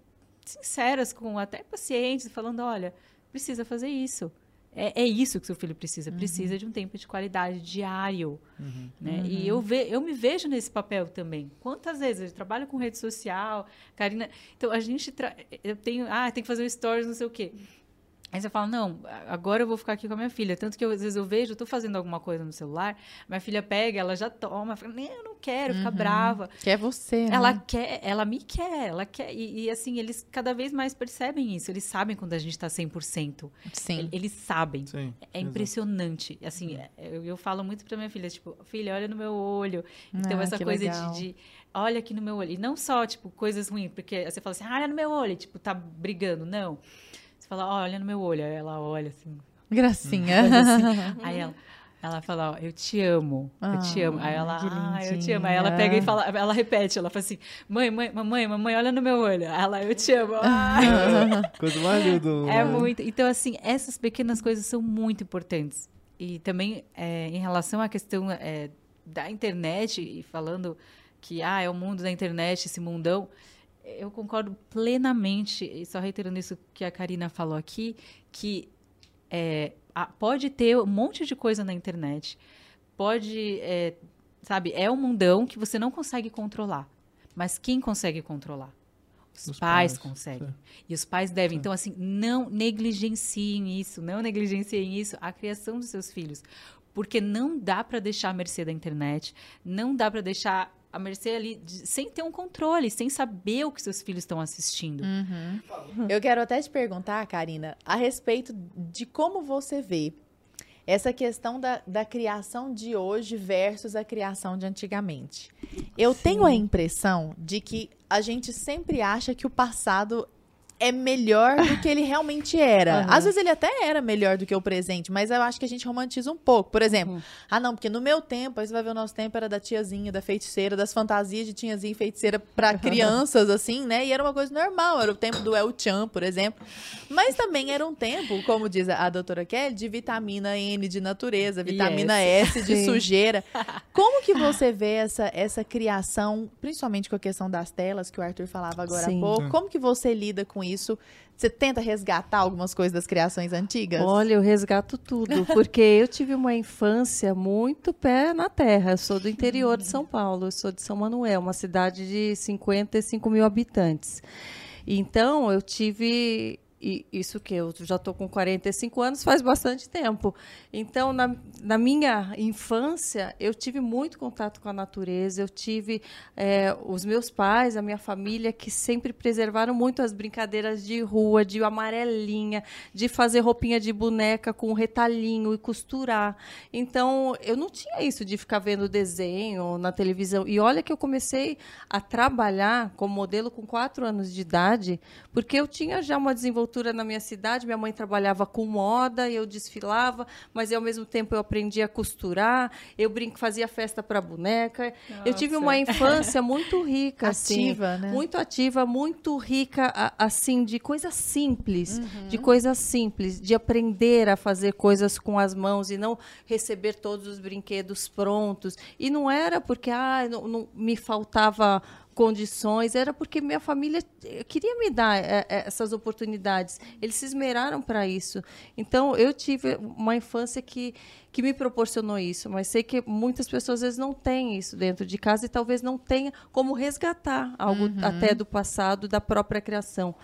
sinceras com até pacientes, falando, olha, precisa fazer isso. É, é isso que seu filho precisa. Precisa de um tempo de qualidade diário. Né? E eu, ve, eu me vejo nesse papel também. Quantas vezes eu trabalho com rede social, Karina. Então, a gente. Tra... Eu tenho. Ah, tem que fazer um stories, não sei o quê. Aí você fala, não, agora eu vou ficar aqui com a minha filha. Tanto que eu, às vezes eu vejo, eu tô fazendo alguma coisa no celular, minha filha pega, ela já toma, fala, nem eu não quero, fica brava. Que é você, Ela né? quer, ela me quer, ela quer. E, e, assim, eles cada vez mais percebem isso. Eles sabem quando a gente tá 100%. Sim. Eles sabem. Sim. É impressionante. Assim, é, eu, eu falo muito pra minha filha, tipo, filha, olha no meu olho. Então, Ah, essa coisa legal. de, de, olha aqui no meu olho. E não só, tipo, coisas ruins, porque você fala assim, ah, olha no meu olho, tipo, tá brigando. Não. Você fala, "Ó, olha no meu olho. Aí ela olha assim, Gracinha. coisa assim. Aí ela. Ela fala, ó, eu te amo, eu te amo. Aí Ah, ela, ah, eu te amo. Aí ela pega e fala, ela repete, ela fala assim, mãe, mãe, mamãe, mamãe, olha no meu olho. Aí Ela, eu te amo. Coisa mais linda do É muito. Então, assim, essas pequenas coisas são muito importantes. E também, é, em relação à questão é, da internet, e falando que ah, é o mundo da internet, esse mundão, eu concordo plenamente, e só reiterando isso que a Karina falou aqui, que é, a- pode ter um monte de coisa na internet, pode, é, sabe, é um mundão que você não consegue controlar. Mas quem consegue controlar? Os, Os pais, pais, conseguem. sim. E os pais devem. Então, assim, não negligenciem isso, não negligenciem isso, a criação dos seus filhos. Porque não dá para deixar à mercê da internet, não dá para deixar à mercê ali, de- sem ter um controle, sem saber o que seus filhos estão assistindo. Eu quero até te perguntar, Karina, a respeito de como você vê essa questão da, da criação de hoje versus a criação de antigamente. Eu tenho a impressão de que a gente sempre acha que o passado é melhor do que ele realmente era. Aham. Às vezes ele até era melhor do que o presente, mas eu acho que a gente romantiza um pouco. Por exemplo, ah não, porque no meu tempo, aí você vai ver o nosso tempo era da tiazinha, da feiticeira, das fantasias de tiazinha e feiticeira pra crianças, assim, né? E era uma coisa normal, era o tempo do El Chan, por exemplo. Mas também era um tempo, como diz a, a doutora Kelly, de vitamina N de natureza, vitamina S de Sim. sujeira. Como que você vê essa, essa criação, principalmente com a questão das telas, que o Arthur falava agora Sim. há pouco, como que você lida com isso. Você tenta resgatar algumas coisas das criações antigas? Olha, eu resgato tudo, porque eu tive uma infância muito pé na terra. Eu sou do interior de São Paulo, eu sou de São Manuel, uma cidade de 55 mil habitantes. Então, eu tive e isso que eu já estou com 45 anos faz bastante tempo. Então, na, na, minha infância, eu tive muito contato com a natureza, eu tive é, os meus pais, a minha família, que sempre preservaram muito as brincadeiras de rua, de amarelinha, de fazer roupinha de boneca com retalhinho e costurar. Então, eu não tinha isso de ficar vendo desenho na televisão. E olha que eu comecei a trabalhar como modelo com quatro anos de idade, porque eu tinha já uma desenvoltura na minha cidade. Minha mãe trabalhava com moda, eu desfilava, mas ao mesmo tempo eu aprendi a costurar. Eu brinco, fazia festa para boneca. Nossa. Eu tive uma infância muito rica, assim, ativa, né? muito ativa, muito rica, assim, de coisas simples, uhum. de coisas simples, de aprender a fazer coisas com as mãos e não receber todos os brinquedos prontos. E não era porque ah, não, não me faltava condições, era porque minha família eh, queria me dar é, essas oportunidades. Eles se esmeraram para isso. Então, eu tive uma infância que, que me proporcionou isso, mas sei que muitas pessoas às vezes não têm isso dentro de casa e talvez não tenha como resgatar algo uhum. até do passado, da própria criação.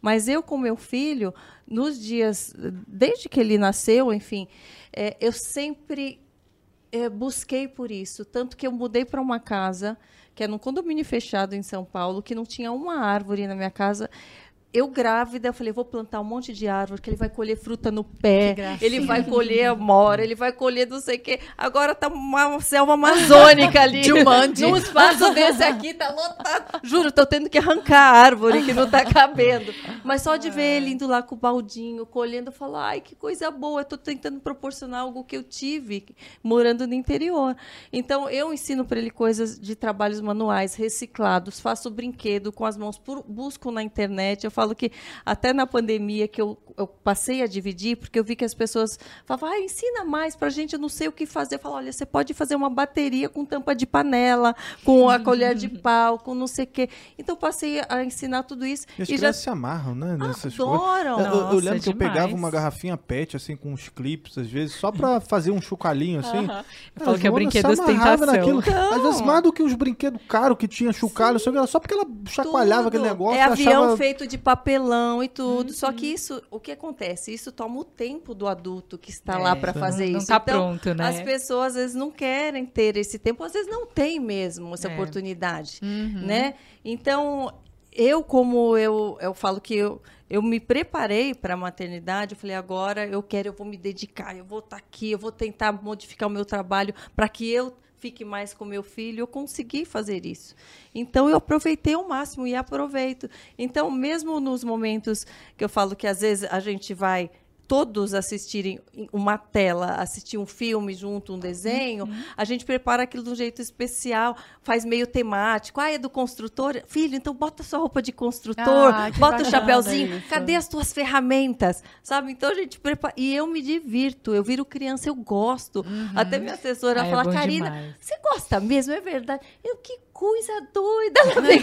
Mas eu, com meu filho, nos dias, desde que ele nasceu, enfim, é, eu sempre é, busquei por isso. Tanto que eu mudei para uma casa que é num condomínio fechado em São Paulo, que não tinha uma árvore na minha casa eu grávida, eu falei, vou plantar um monte de árvore, que ele vai colher fruta no pé, ele vai colher amora, ele vai colher não sei o quê. Agora tá uma selva amazônica ali. Dilmande. Num espaço desse aqui, tá lotado. Juro, tô tendo que arrancar a árvore que não tá cabendo. Mas só de ver ele indo lá com o baldinho, colhendo, eu falo, ai, que coisa boa, eu tô tentando proporcionar algo que eu tive morando no interior. Então, eu ensino para ele coisas de trabalhos manuais, reciclados, faço brinquedo com as mãos, busco na internet, eu falo que até na pandemia que eu, eu passei a dividir, porque eu vi que as pessoas falavam, ah, ensina mais para a gente, eu não sei o que fazer. Eu falo, olha, você pode fazer uma bateria com tampa de panela, com a colher de pau, com não sei o quê. Então, passei a ensinar tudo isso. E as e já se amarram, né? Nessas Adoram. Coisas. Eu, eu, lembro Nossa, que eu pegava uma garrafinha PET, assim, com uns clipes, às vezes, só para fazer um chocalhinho, assim. Uh -huh. Eu falo que é brinquedo ostentação. Naquilo. Então... Às vezes, mais do que os brinquedos caros que tinha chocalho, só porque ela chacoalhava tudo. aquele negócio. É avião achava... feito de papelão e tudo. Uhum. Só que isso, o que acontece? Isso toma o tempo do adulto que está é, lá para fazer não, isso. Não está então, pronto, né? As pessoas às vezes não querem ter esse tempo, às vezes não tem mesmo essa é. oportunidade, uhum. né? Então, eu como eu, eu falo que eu, eu me preparei para a maternidade, eu falei, agora eu quero, eu vou me dedicar, eu vou estar tá aqui, eu vou tentar modificar o meu trabalho para que eu fique mais com meu filho, eu consegui fazer isso. Então eu aproveitei ao máximo e aproveito. Então, mesmo nos momentos que eu falo que às vezes a gente vai todos assistirem uma tela, assistir um filme junto, um desenho, uhum. a gente prepara aquilo de um jeito especial, faz meio temático. Ah, é do construtor? Filho, então bota sua roupa de construtor, ah, bota o chapéuzinho. Isso. Cadê as tuas ferramentas? Sabe? Então a gente prepara. E eu me divirto, eu viro criança, eu gosto. Uhum. Até minha assessora ah, é fala, Karina, demais. você gosta mesmo? É verdade. Eu, que coisa doida.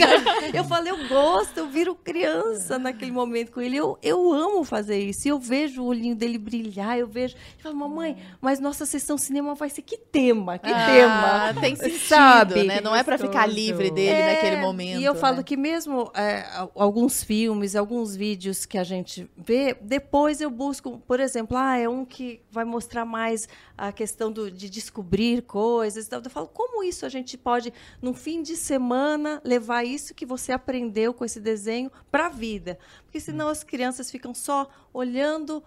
eu falei, eu gosto, eu viro criança naquele momento com ele. Eu, eu amo fazer isso. E eu vejo o olhinho dele brilhar, eu vejo. Eu falo, mamãe, mas nossa sessão cinema vai ser que tema? Que ah, tema? Tem sentido, sabe? né? Não é para ficar livre dele é, naquele momento. E eu né? falo que mesmo é, alguns filmes, alguns vídeos que a gente vê, depois eu busco, por exemplo, ah, é um que vai mostrar mais a questão do, de descobrir coisas. Eu falo, como isso a gente pode, num fim de semana, levar isso que você aprendeu com esse desenho para a vida? Porque senão as crianças ficam só olhando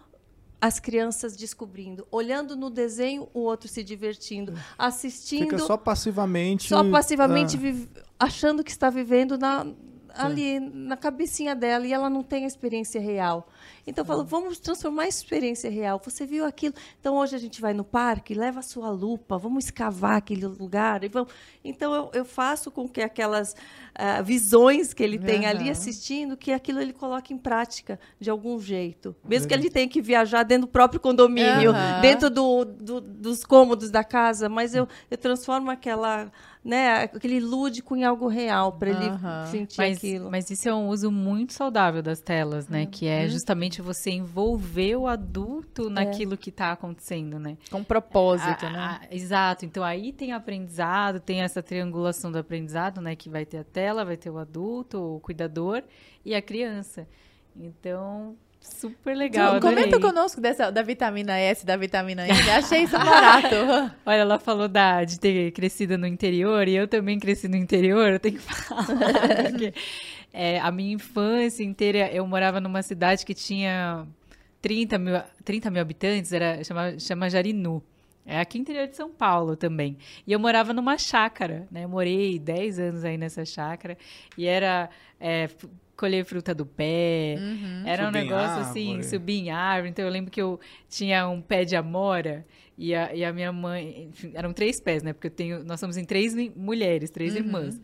as crianças descobrindo, olhando no desenho o outro se divertindo, assistindo. Fica só passivamente. Só passivamente ah. achando que está vivendo na, ali na cabecinha dela e ela não tem a experiência real. Então eu falo, vamos transformar a experiência real. Você viu aquilo? Então hoje a gente vai no parque, leva a sua lupa, vamos escavar aquele lugar. E vamos... Então eu, eu faço com que aquelas uh, visões que ele uhum. tem ali assistindo, que aquilo ele coloque em prática de algum jeito. Mesmo que ele tenha que viajar dentro do próprio condomínio, uhum. dentro do, do, dos cômodos da casa, mas eu, eu transformo aquela né, aquele lúdico em algo real para ele Aham. sentir Mas, aquilo. mas isso é um uso muito saudável das telas, né? Que Uhum. é justamente você envolver o adulto É. naquilo que está acontecendo, né? Com propósito, A- né? a- exato. Então aí tem aprendizado, tem essa triangulação do aprendizado, né? Que vai ter a tela, vai ter o adulto, o cuidador e a criança. Então, super legal. Tu- Comenta adorei. conosco dessa, da vitamina S, da vitamina N. Achei isso barato. Olha, ela falou da, de ter crescido no interior e eu também cresci no interior, eu tenho que falar. porque, é, a minha infância inteira, eu morava numa cidade que tinha 30 mil, 30 mil habitantes, era, chama, chama Jarinu. É aqui no interior de São Paulo também. E eu morava numa chácara, né? Eu morei 10 anos aí nessa chácara. E era é, colher fruta do pé. Uhum. Era um Subir em negócio assim, subir em árvore. Então eu lembro que eu tinha um pé de amora e a, e a minha mãe. enfim, eram três pés, né? Porque eu tenho. Nós somos em três mulheres, três irmãs.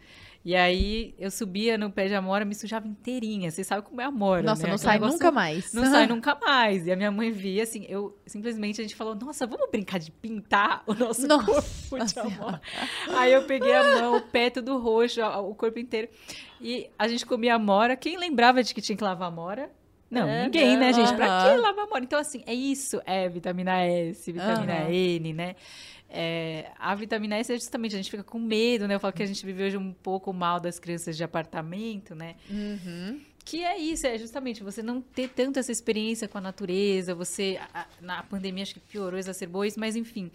E aí eu subia no pé de amora, me sujava inteirinha. Você sabe como é amora. Nossa, né? não Aquele sai negócio nunca mais. não sai nunca mais. E a minha mãe via, assim, eu simplesmente a gente falou, nossa, vamos brincar de pintar o nosso Nossa corpo de amor. Aí eu peguei a mão, o pé tudo roxo, o corpo inteiro. E a gente comia amora. Quem lembrava de que tinha que lavar amora? Não, É, ninguém, né, gente? Pra aham. que lavar amora? Então, assim, é isso. É vitamina S, vitamina. N, né? É, a vitamina S é justamente, a gente fica com medo, né? Eu falo que a gente vive hoje um pouco mal das crianças de apartamento, né? Uhum. Que é isso, é justamente você não ter tanto essa experiência com a natureza, você, a- a- na pandemia acho que piorou, exacerbou isso, mas enfim,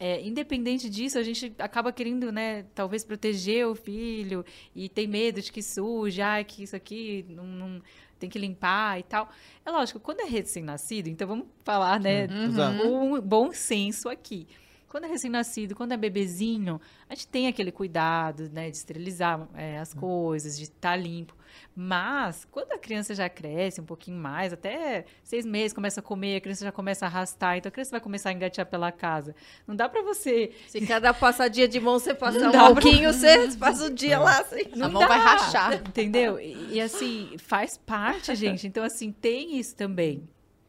é, independente disso, a gente acaba querendo, né, talvez proteger o filho e tem medo de que suje, ah, que isso aqui não, não- tem que limpar e tal. É lógico, quando é recém-nascido, então vamos falar, né, Exato. um bom senso aqui. Quando é recém-nascido, quando é bebezinho, a gente tem aquele cuidado, né, de esterilizar é, as coisas, de estar limpo. Mas, quando a criança já cresce um pouquinho mais, até seis meses, começa a comer, a criança já começa a arrastar, então a criança vai começar a engatear pela casa. Não dá pra você... Se cada passadinha de mão você passar Não um dá pra- pouquinho, você passa o dia lá assim. A Não mão dá, vai rachar. Entendeu? E, e, assim, faz parte, gente. Então, assim, tem isso também.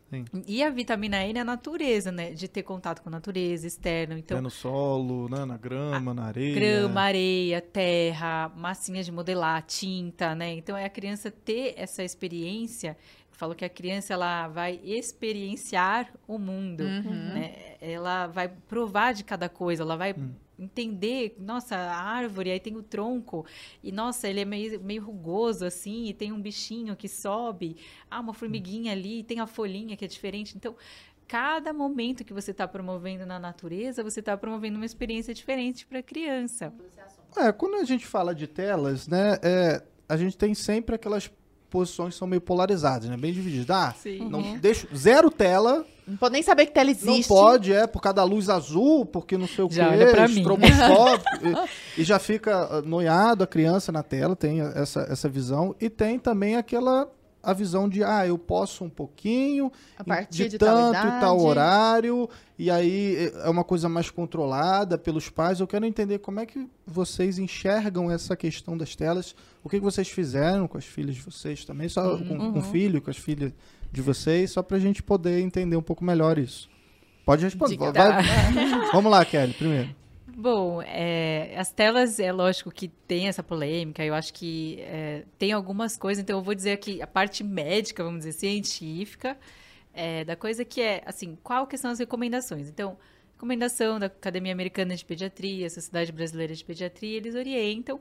Sim. E a vitamina N é a natureza, né? De ter contato com a natureza externa. Então, É no solo, né? na grama, na areia. grama, areia, terra, massinha de modelar, tinta, né? Então é a criança ter essa experiência. Eu falo que a criança ela vai experienciar o mundo, né? Ela vai provar de cada coisa, ela vai entender, nossa, a árvore, aí tem o tronco, e nossa, ele é meio, meio rugoso assim, e tem um bichinho que sobe, ah, uma formiguinha ali, tem a folhinha que é diferente. Então, cada momento que você está promovendo na natureza, você está promovendo uma experiência diferente para a criança. É, quando a gente fala de telas, né, é, a gente tem sempre aquelas posições que são meio polarizadas, né? Bem divididas. Ah, Sim. não, deixa, zero tela, Não pode nem saber que tela não existe. pode, é, por causa da luz azul, porque não sei o Já quê, estroboscópico, e, e já fica ah, noiado a criança na tela, tem essa, essa visão. E tem também aquela a visão de, ah, eu posso um pouquinho, A partir de, de tal tanto e tal horário, e aí é uma coisa mais controlada pelos pais. Eu quero entender como é que vocês enxergam essa questão das telas, o que, que vocês fizeram com as filhas de vocês também, só com, Uhum. com o filho, com as filhas de vocês, só pra gente poder entender um pouco melhor isso. Pode responder. Vai- Vamos lá, Kelly, primeiro. Bom, é, as telas, é lógico que tem essa polêmica, eu acho que é, tem algumas coisas, então eu vou dizer aqui a parte médica, vamos dizer, científica, é, da coisa que é, assim, qual que são as recomendações? Então, recomendação da Academia Americana de Pediatria, Sociedade Brasileira de Pediatria, eles orientam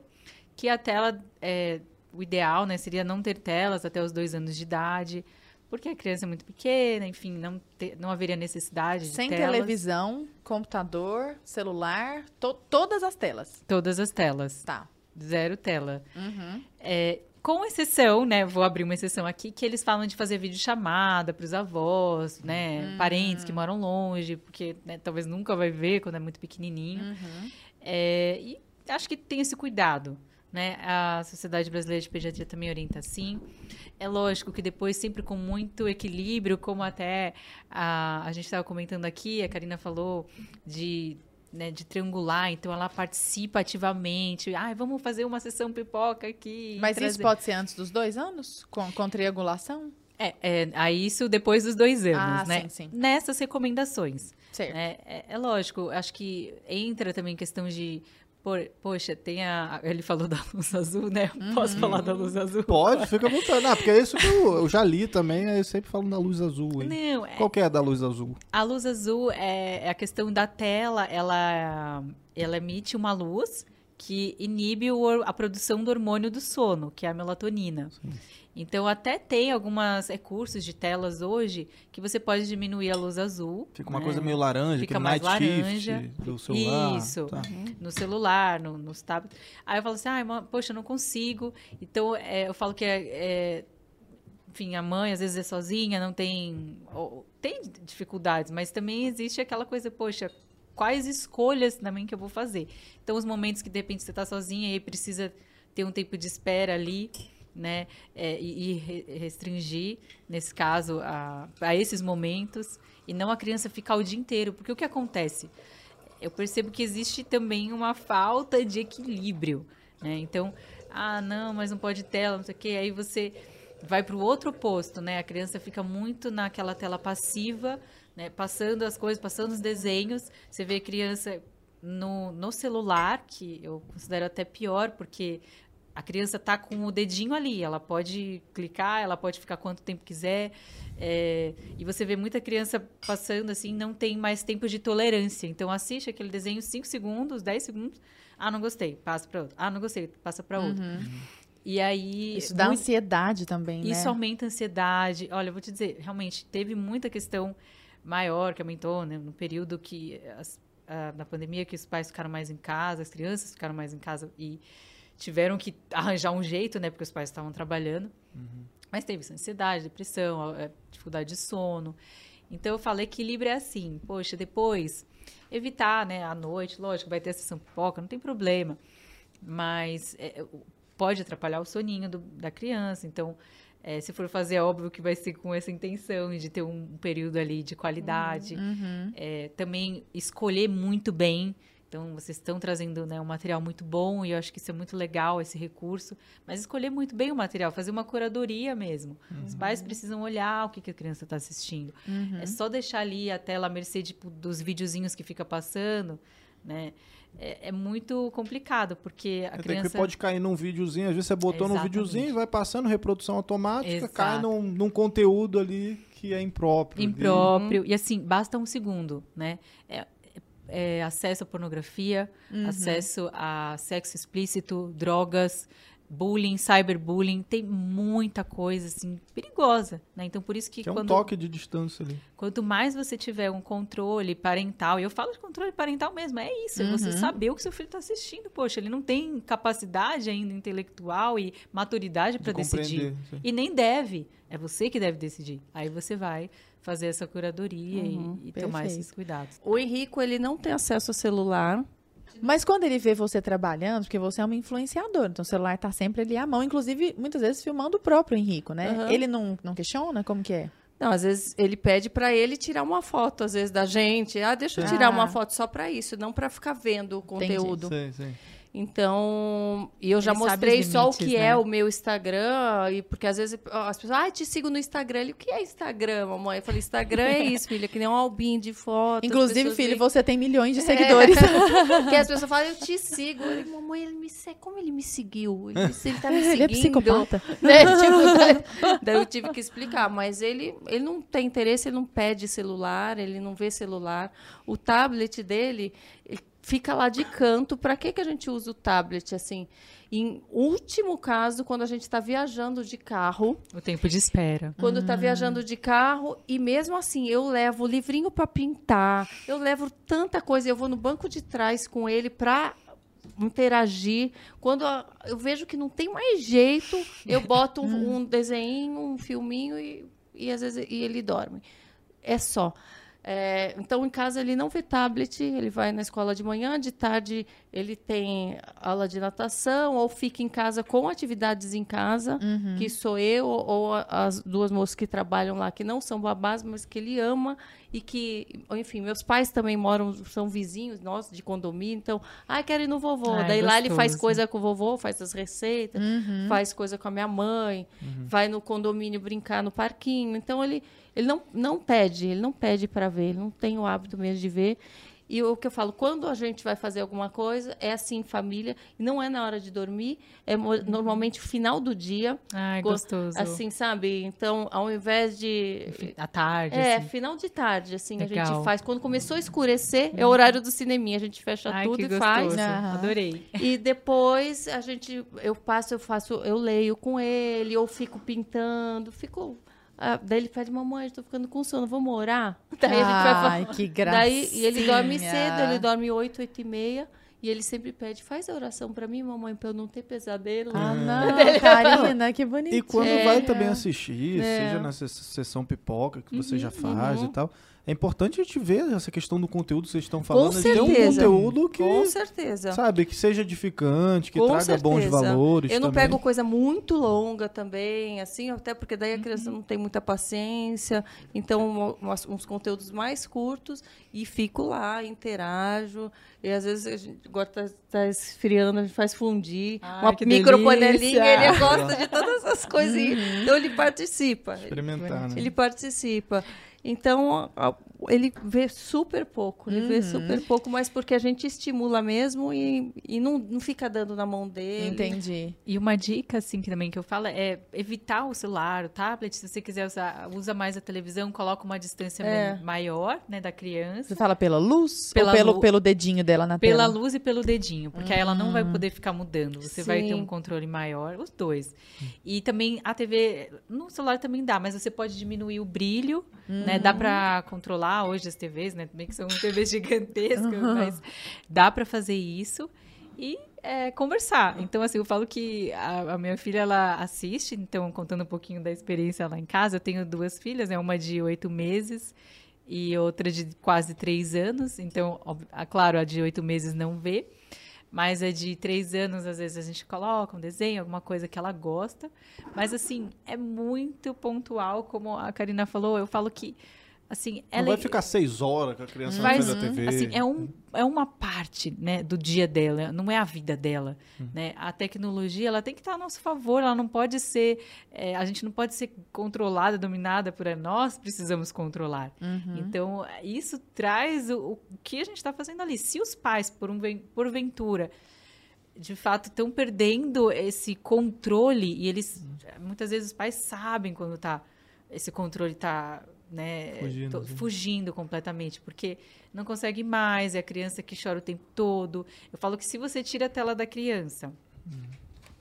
que a tela, é, o ideal, né, seria não ter telas até os dois anos de idade, porque a criança é muito pequena, enfim, não, te- não haveria necessidade de Sem telas. televisão, computador, celular, to- todas as telas. Todas as telas. Tá. Zero tela. Uhum. É, com exceção, né? Vou abrir uma exceção aqui, que eles falam de fazer videochamada para os avós, né? Parentes que moram longe, porque né, talvez nunca vai ver quando é muito pequenininho. Uhum. É, e acho que tem esse cuidado, né? A Sociedade Brasileira de Pediatria também orienta assim. É lógico que depois, sempre com muito equilíbrio, como até a, a gente estava comentando aqui, a Karina falou de, né, de triangular, então ela participa ativamente. Ah, vamos fazer uma sessão pipoca aqui. Mas isso trazer- pode ser antes dos dois anos? Com, com triangulação? É, é, aí isso depois dos dois anos, Ah, né? sim, sim. Nessas recomendações. Certo. É, é, é lógico, acho que entra também questão de Por, poxa, tem a. Ele falou da luz azul, né? Posso Uhum. falar da luz azul? Pode, fica à vontade. Ah, porque é isso que eu, eu já li também, eu sempre falo da luz azul. Hein? Não, é, Qual que é a da luz azul? a luz azul é, é a questão da tela, ela, ela emite uma luz que inibe o a produção do hormônio do sono, que é a melatonina. Então, até tem alguns recursos de telas hoje que você pode diminuir a luz azul. Fica uma né? coisa meio laranja, Fica mais night laranja. shift do celular. Isso. Tá. no celular, no, nos tablets. Aí eu falo assim, ah, poxa, eu não consigo. Então, é, eu falo que é, é, enfim, a mãe às vezes é sozinha, não tem, ou- tem dificuldades, mas também existe aquela coisa, poxa, quais escolhas também que eu vou fazer? Então, os momentos que de repente você está sozinha e precisa ter um tempo de espera ali, né, é, e, e re- restringir, nesse caso, a, a esses momentos, e não a criança ficar o dia inteiro, porque o que acontece? eu percebo que existe também uma falta de equilíbrio, né? Então, ah, não, mas não pode tela, não sei o quê. Aí você vai para o outro oposto, né? A criança fica muito naquela tela passiva, né? Passando as coisas, passando os desenhos. Você vê a criança no, no celular, que eu considero até pior, porque a criança tá com o dedinho ali, ela pode clicar, ela pode ficar quanto tempo quiser. é, e você vê muita criança passando assim, não tem mais tempo de tolerância. Então assiste aquele desenho 5 segundos, 10 segundos. Ah, não gostei, passa para outro. Ah, não gostei, passa para outro. E aí. Isso dá muito- ansiedade também, né? isso aumenta a ansiedade. Olha, eu vou te dizer, realmente, teve muita questão maior que aumentou, né? No período que, as, a, na pandemia, que os pais ficaram mais em casa, as crianças ficaram mais em casa e tiveram que arranjar um jeito, né? Porque os pais estavam trabalhando. Mas teve ansiedade, depressão, dificuldade de sono. Então, eu falei equilíbrio é assim. Poxa, depois, evitar, né? À noite, lógico, vai ter a sessão pipoca, não tem problema. Mas é, pode atrapalhar o soninho do- da criança. Então, é, se for fazer, é óbvio que vai ser com essa intenção de ter um período ali de qualidade. Uhum. É, também escolher muito bem. Então, vocês estão trazendo né, um material muito bom e eu acho que isso é muito legal, esse recurso. Mas escolher muito bem o material, fazer uma curadoria mesmo. Os pais precisam olhar o que, que a criança está assistindo. É só deixar ali a tela à mercê tipo, dos videozinhos que fica passando, né? É, é muito complicado, porque a Até criança... que pode cair num videozinho, às vezes você botou num Exatamente. videozinho, vai passando, reprodução automática, Exato. cai num, num conteúdo ali que é impróprio. ali. impróprio. E assim, basta um segundo, né? É, é acesso à pornografia, acesso a sexo explícito, drogas, bullying, cyberbullying, tem muita coisa assim perigosa, né? Então por isso que, Que é um quando toque de distância ali. quanto mais você tiver um controle parental, e eu falo de controle parental mesmo, é isso, é você saber o que seu filho está assistindo. Poxa, ele não tem capacidade ainda intelectual e maturidade para De decidir. sim. E nem deve. É você que deve decidir. Aí você vai fazer essa curadoria e- e, tomar esses cuidados. O Henrico, ele não tem acesso ao celular. Mas quando ele vê você trabalhando, porque você é uma influenciadora, então o celular tá sempre ali à mão, inclusive muitas vezes filmando o próprio Henrico, né? Aham. Ele não, não questiona como que é? Não, às vezes ele pede pra ele tirar uma foto, às vezes, da gente. Ah, deixa eu tirar Ah. uma foto só pra isso, não pra ficar vendo o conteúdo. Sim, sim. Então, e eu já Ele mostrei os só o limites, que né? é o meu Instagram, e porque às vezes as pessoas, ah, te sigo no Instagram. Ele, o que é Instagram, mamãe? Eu falei, Instagram é isso, filha, que nem um albinho de foto. Inclusive, filho, veem- você tem milhões de seguidores. que as pessoas falam, eu te sigo. Eu, mamãe, ele me segue. Como ele me seguiu? Ele, ele tá me seguindo. Ele é psicopata. Né? Tipo, daí- daí eu tive que explicar. Mas ele, ele não tem interesse, ele não pede celular, ele não vê celular. O tablet dele ele fica lá de canto. Para que, que a gente usa o tablet? Assim, em último caso, quando a gente está viajando de carro, O tempo de espera. quando tá viajando de carro e mesmo assim eu levo o livrinho para pintar, eu levo tanta coisa, eu vou no banco de trás com ele para interagir. Quando eu vejo que não tem mais jeito, eu boto um, um desenho, um filminho e, e às vezes e ele dorme. É só. É, então, em casa, ele não vê tablet, ele vai na escola de manhã, de tarde, ele tem aula de natação, ou fica em casa com atividades em casa, que sou eu, ou, as duas moças que trabalham lá, que não são babás, mas que ele ama, e que, enfim, meus pais também moram, são vizinhos nossos de condomínio, então, ah, quero ir no vovô. Ai, Daí lá ele faz gostoso. coisa com o vovô, faz as receitas, faz coisa com a minha mãe, vai no condomínio brincar no parquinho. Então ele, ele não, não pede, ele não pede para ver, ele não tem o hábito mesmo de ver. E o que eu falo, quando a gente vai fazer alguma coisa, é assim, família, e não é na hora de dormir, é mo- normalmente o final do dia. Ai, Go- gostoso. Assim, sabe? Então, ao invés de. À tarde, É, assim. final de tarde, assim, a Legal. gente faz. Quando começou a escurecer, é o horário do cineminha. A gente fecha Ai, tudo que e gostoso. faz. Aham. Adorei. E depois a gente, eu passo, eu faço, eu leio com ele, ou fico pintando, fico. Ah, daí ele pede, mamãe, estou ficando com sono, vamos orar? Daí a gente vai Ai, que gracinha. Daí e ele dorme cedo, ele dorme 8, 8 e meia. E ele sempre pede, faz a oração pra mim, mamãe, pra eu não ter pesadelo. Ah, não, Karina, que bonitinho. E quando É. vai também assistir, É. seja na ses- sessão pipoca que você Uhum, já faz uhum. e tal, é importante a gente ver essa questão do conteúdo que vocês estão falando. Com de ter um certeza. conteúdo que, Com certeza. sabe, que seja edificante, que Com traga bons certeza. valores Eu não também. pego coisa muito longa também, assim, até porque daí a Uhum. criança não tem muita paciência. Então, umas- uns conteúdos mais curtos e fico lá, interajo. E às vezes a gente gosta de tá esfriando, a gente faz fundir. Ai, uma micropanelinha, ele gosta de todas essas coisinhas. Uhum. Então ele participa. Experimentar, né? Ele participa. Então, ele vê super pouco, ele Uhum. vê super pouco, mas porque a gente estimula mesmo e, e não, não fica dando na mão dele. Entendi. E uma dica, assim, que também que eu falo é evitar o celular, o tablet. Se você quiser usar, usa mais a televisão, coloca uma distância É. maior, né, da criança. Você fala pela luz Pela ou pelo, lu- pelo dedinho dela na Pela tela? luz e pelo dedinho, porque aí ela não vai poder ficar mudando. Você vai ter Sim. um controle maior, os dois. E também a TV, no celular também dá, mas você pode diminuir o brilho, né? Dá pra controlar hoje as TVs, né? Também que são TVs gigantescas, mas dá pra fazer isso e é, conversar. Então, assim, eu falo que a, a minha filha, ela assiste, então, contando um pouquinho da experiência lá em casa, eu tenho duas filhas, né? Uma de oito meses e outra de quase três anos. Então, óbvio, ah, claro, a de oito meses não vê. Mas a de três anos, às vezes a gente coloca um desenho, alguma coisa que ela gosta. Mas, assim, é muito pontual, como a Karina falou. Eu falo que, assim, Não ela vai ficar seis horas com a criança na frente da TV. Assim, é, um, é uma parte né, do dia dela, não é a vida dela. Né? A tecnologia ela tem que estar a nosso favor, ela não pode ser. é, a gente não pode ser controlada, dominada por ela. Nós precisamos controlar. Então, isso traz o, o que a gente está fazendo ali. Se os pais, por um, ven- porventura, de fato estão perdendo esse controle, e eles. Muitas vezes os pais sabem quando tá, esse controle está. Né, Fugindo, fugindo completamente, porque não consegue mais, é a criança que chora o tempo todo. Eu falo que se você tira a tela da criança,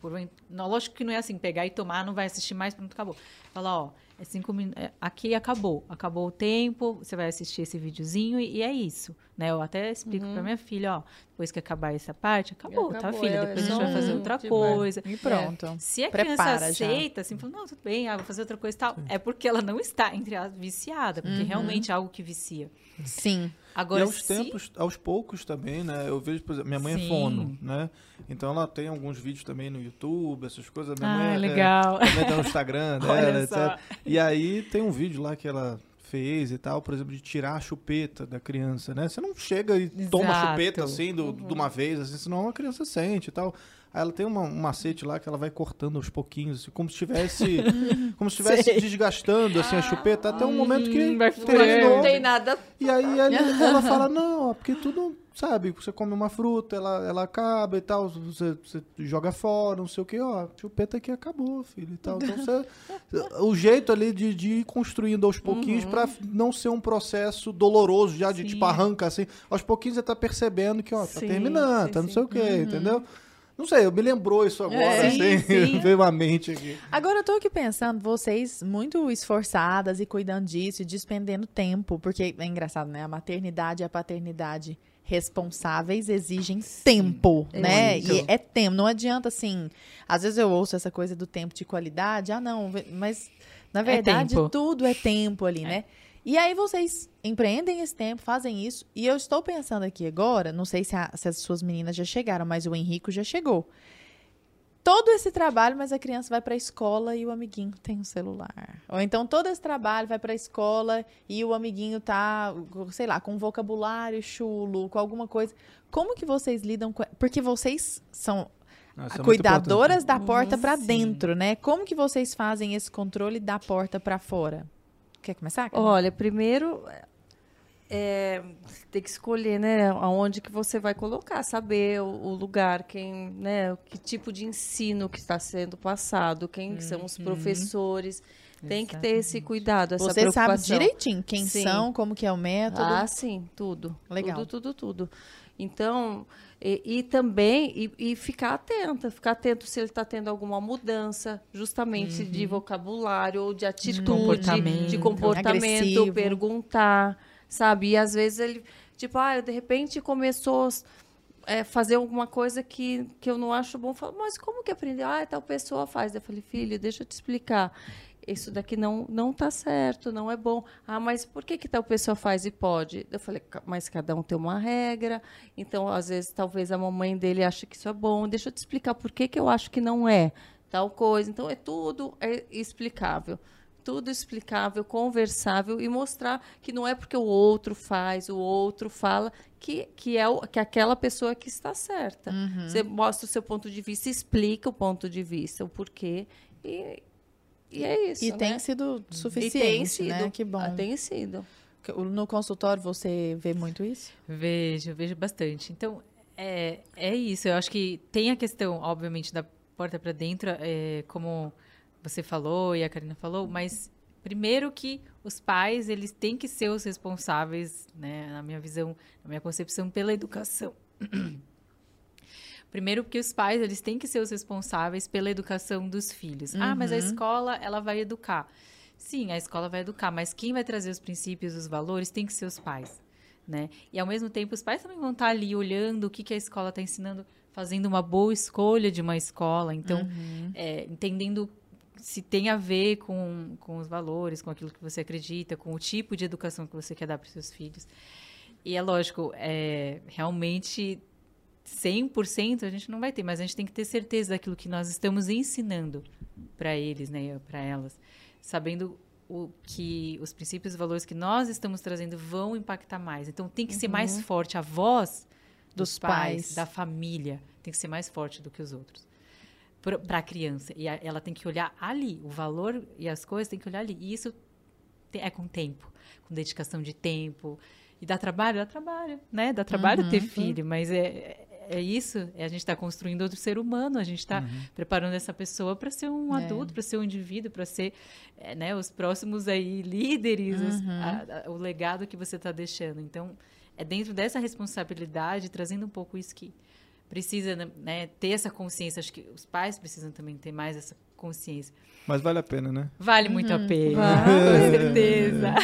por um- não, lógico que não é assim, pegar e tomar, não vai assistir mais, pronto, acabou. Fala, ó, é cinco minutos, aqui acabou, acabou o tempo, você vai assistir esse videozinho e, e é isso, né? Eu até explico pra minha filha, ó, depois que acabar essa parte, acabou, tá, Acabou, filha? é- Depois a é gente vai fazer outra coisa. E pronto. Se a Prepara criança já. aceita, assim, fala, não, tudo bem, ah, vou fazer outra coisa e tal, é porque ela não está, entre as viciada, porque realmente é algo que vicia. Sim. Agora, e aos se... tempos, aos poucos também, né? Eu vejo, por exemplo, minha mãe é Sim. fono, né? Então ela tem alguns vídeos também no YouTube, essas coisas. Minha Ah, mãe é- legal. também tá no Instagram dela, etc. E aí tem um vídeo lá que ela fez e tal, por exemplo, de tirar a chupeta da criança, né? Você não chega e toma a Exato. chupeta assim do- de uma vez, assim, senão a criança sente e tal. Aí ela tem uma- um macete lá que ela vai cortando aos pouquinhos, assim, como se estivesse como se estivesse desgastando assim a chupeta até um momento que Hum, terminou. Não tem nada. E aí ela, ela fala, não, ó, porque tudo, sabe, você come uma fruta, ela, ela acaba e tal, você, você joga fora, não sei o que, ó, chupeta aqui acabou, filho, e tal. Então você, o jeito ali de, de ir construindo aos pouquinhos pra não ser um processo doloroso, já de Sim. tipo arranca assim, aos pouquinhos você tá percebendo que, ó, tá Sim, terminando, sim, tá não sei o que, entendeu? Não sei, me lembrou isso agora, É. assim, Sim, sim. veio à mente aqui. Agora eu tô aqui pensando, vocês muito esforçadas e cuidando disso e despendendo tempo, porque é engraçado, né? A maternidade e a paternidade responsáveis exigem tempo, né? Muito. E é tempo, não adianta assim. Às vezes eu ouço essa coisa do tempo de qualidade, ah, não, mas na verdade tempo. tudo é tempo ali, né? E aí vocês empreendem esse tempo, fazem isso, e eu estou pensando aqui agora, não sei se, a- se as suas meninas já chegaram, mas o Henrico já chegou todo esse trabalho, mas a criança vai para a escola e o amiguinho tem um celular. Ou então todo esse trabalho vai para a escola e o amiguinho tá, sei lá, com um vocabulário chulo, com alguma coisa. Como que vocês lidam com, porque vocês são Nossa, é cuidadoras da porta para dentro, né? Como que vocês fazem esse controle da porta para fora? Quer começar? Carol? Olha, primeiro é, tem que escolher, né, aonde que você vai colocar, saber o, o lugar, quem, né, que tipo de ensino que está sendo passado, quem uhum. são os uhum. professores. Tem que ter esse cuidado, essa Você sabe direitinho quem sim. são, como que é o método. Ah, sim, tudo. Legal. Tudo, tudo, tudo. Então, e, e também e, e, ficar atenta, ficar atento se ele está tendo alguma mudança, justamente uhum. de vocabulário ou de atitude, comportamento. de comportamento, Agressivo. perguntar sabe? E às vezes ele, tipo, ah, de repente começou a é, fazer alguma coisa que, que eu não acho bom. Falo, mas como que aprendeu? Ah, tal pessoa faz. Eu falei, filho, deixa eu te explicar. Isso daqui não não tá certo, não é bom. Ah, mas por que que tal pessoa faz e pode? Eu falei, mas cada um tem uma regra. Então, às vezes, talvez a mamãe dele ache que isso é bom. Deixa eu te explicar por que que eu acho que não é tal coisa. Então, é tudo é explicável tudo explicável, conversável e mostrar que não é porque o outro faz, o outro fala, que, que é o, que aquela pessoa que está certa. Uhum. Você mostra o seu ponto de vista, explica o ponto de vista, o porquê. E, e é isso. E né? tem sido suficiente, e tem sido, né? Que bom. Ah, tem sido. No consultório você vê muito isso? Vejo, vejo bastante. Então, é, é isso. Eu acho que tem a questão, obviamente, da porta para dentro, é, como você falou e a Karina falou, mas primeiro que os pais eles têm que ser os responsáveis, né, na minha visão, na minha concepção, pela educação. Primeiro porque os pais eles têm que ser os responsáveis pela educação dos filhos. Uhum. Ah, mas a uhum. escola ela vai educar. Sim, a escola vai educar, mas quem vai trazer os princípios, os valores, tem que ser os pais, né? E ao mesmo tempo os pais também vão estar ali olhando o que, que a escola está ensinando, fazendo uma boa escolha de uma escola, então uhum. é, entendendo se tem a ver com, com os valores, com aquilo que você acredita, com o tipo de educação que você quer dar para os seus filhos. E é lógico, é, realmente 100% a gente não vai ter, mas a gente tem que ter certeza daquilo que nós estamos ensinando para eles, né, para elas, sabendo o que os princípios e valores que nós estamos trazendo vão impactar mais. Então tem que uhum. ser mais uhum. forte a voz dos, dos pais, pais, da família, tem que ser mais forte do que os outros para a criança. E a, ela tem que olhar ali, o valor e as coisas tem que olhar ali. E isso tem, é com tempo, com dedicação de tempo. E dá trabalho? Dá trabalho, né? Dá trabalho uhum, ter filho, mas é, é, isso. É, a gente está construindo outro ser humano, a gente está uhum. preparando essa pessoa para ser um é. adulto, para ser um indivíduo, para ser é, né, os próximos aí líderes, uhum. a, a, o legado que você está deixando. Então, é dentro dessa responsabilidade, trazendo um pouco isso que precisa né, ter essa consciência. Acho que os pais precisam também ter mais essa consciência. Mas vale a pena, né? Vale muito uhum. a pena, com certeza.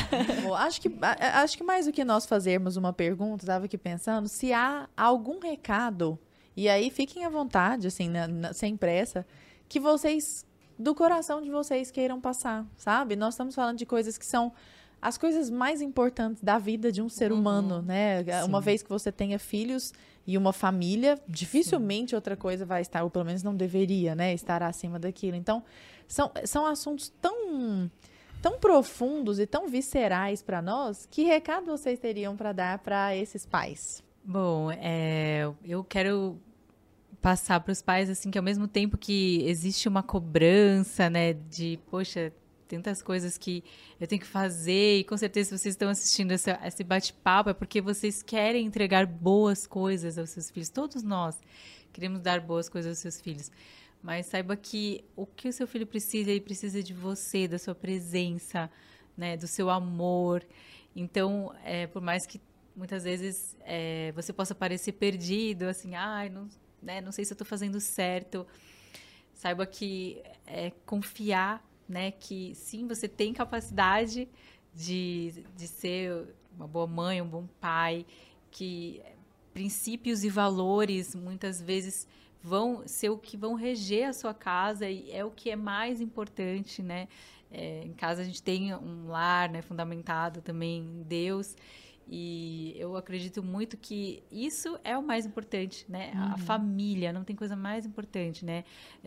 Bom, acho, que, acho que mais do que nós fazermos uma pergunta, estava aqui pensando, se há algum recado, e aí fiquem à vontade, assim, na, na, sem pressa, que vocês, do coração de vocês, queiram passar, sabe? Nós estamos falando de coisas que são as coisas mais importantes da vida de um ser uhum. humano, né? Sim. Uma vez que você tenha filhos e uma família, dificilmente Sim. outra coisa vai estar, ou pelo menos não deveria, né, estar acima daquilo. Então, são, são assuntos tão tão profundos e tão viscerais para nós. Que recado vocês teriam para dar para esses pais? Bom, é, eu quero passar para os pais assim que ao mesmo tempo que existe uma cobrança, né, de poxa, tantas coisas que eu tenho que fazer, e com certeza vocês estão assistindo esse, esse bate-papo, é porque vocês querem entregar boas coisas aos seus filhos. Todos nós queremos dar boas coisas aos seus filhos. Mas saiba que o que o seu filho precisa, ele precisa de você, da sua presença, né, do seu amor. Então, é, por mais que muitas vezes é, você possa parecer perdido, assim, ai, não, né, não sei se eu estou fazendo certo. Saiba que é confiar né? Que sim, você tem capacidade de, de ser uma boa mãe, um bom pai, que princípios e valores muitas vezes vão ser o que vão reger a sua casa e é o que é mais importante, né? É, em casa a gente tem um lar, né, fundamentado também em Deus e eu acredito muito que isso é o mais importante, né? Uhum. A família, não tem coisa mais importante, né?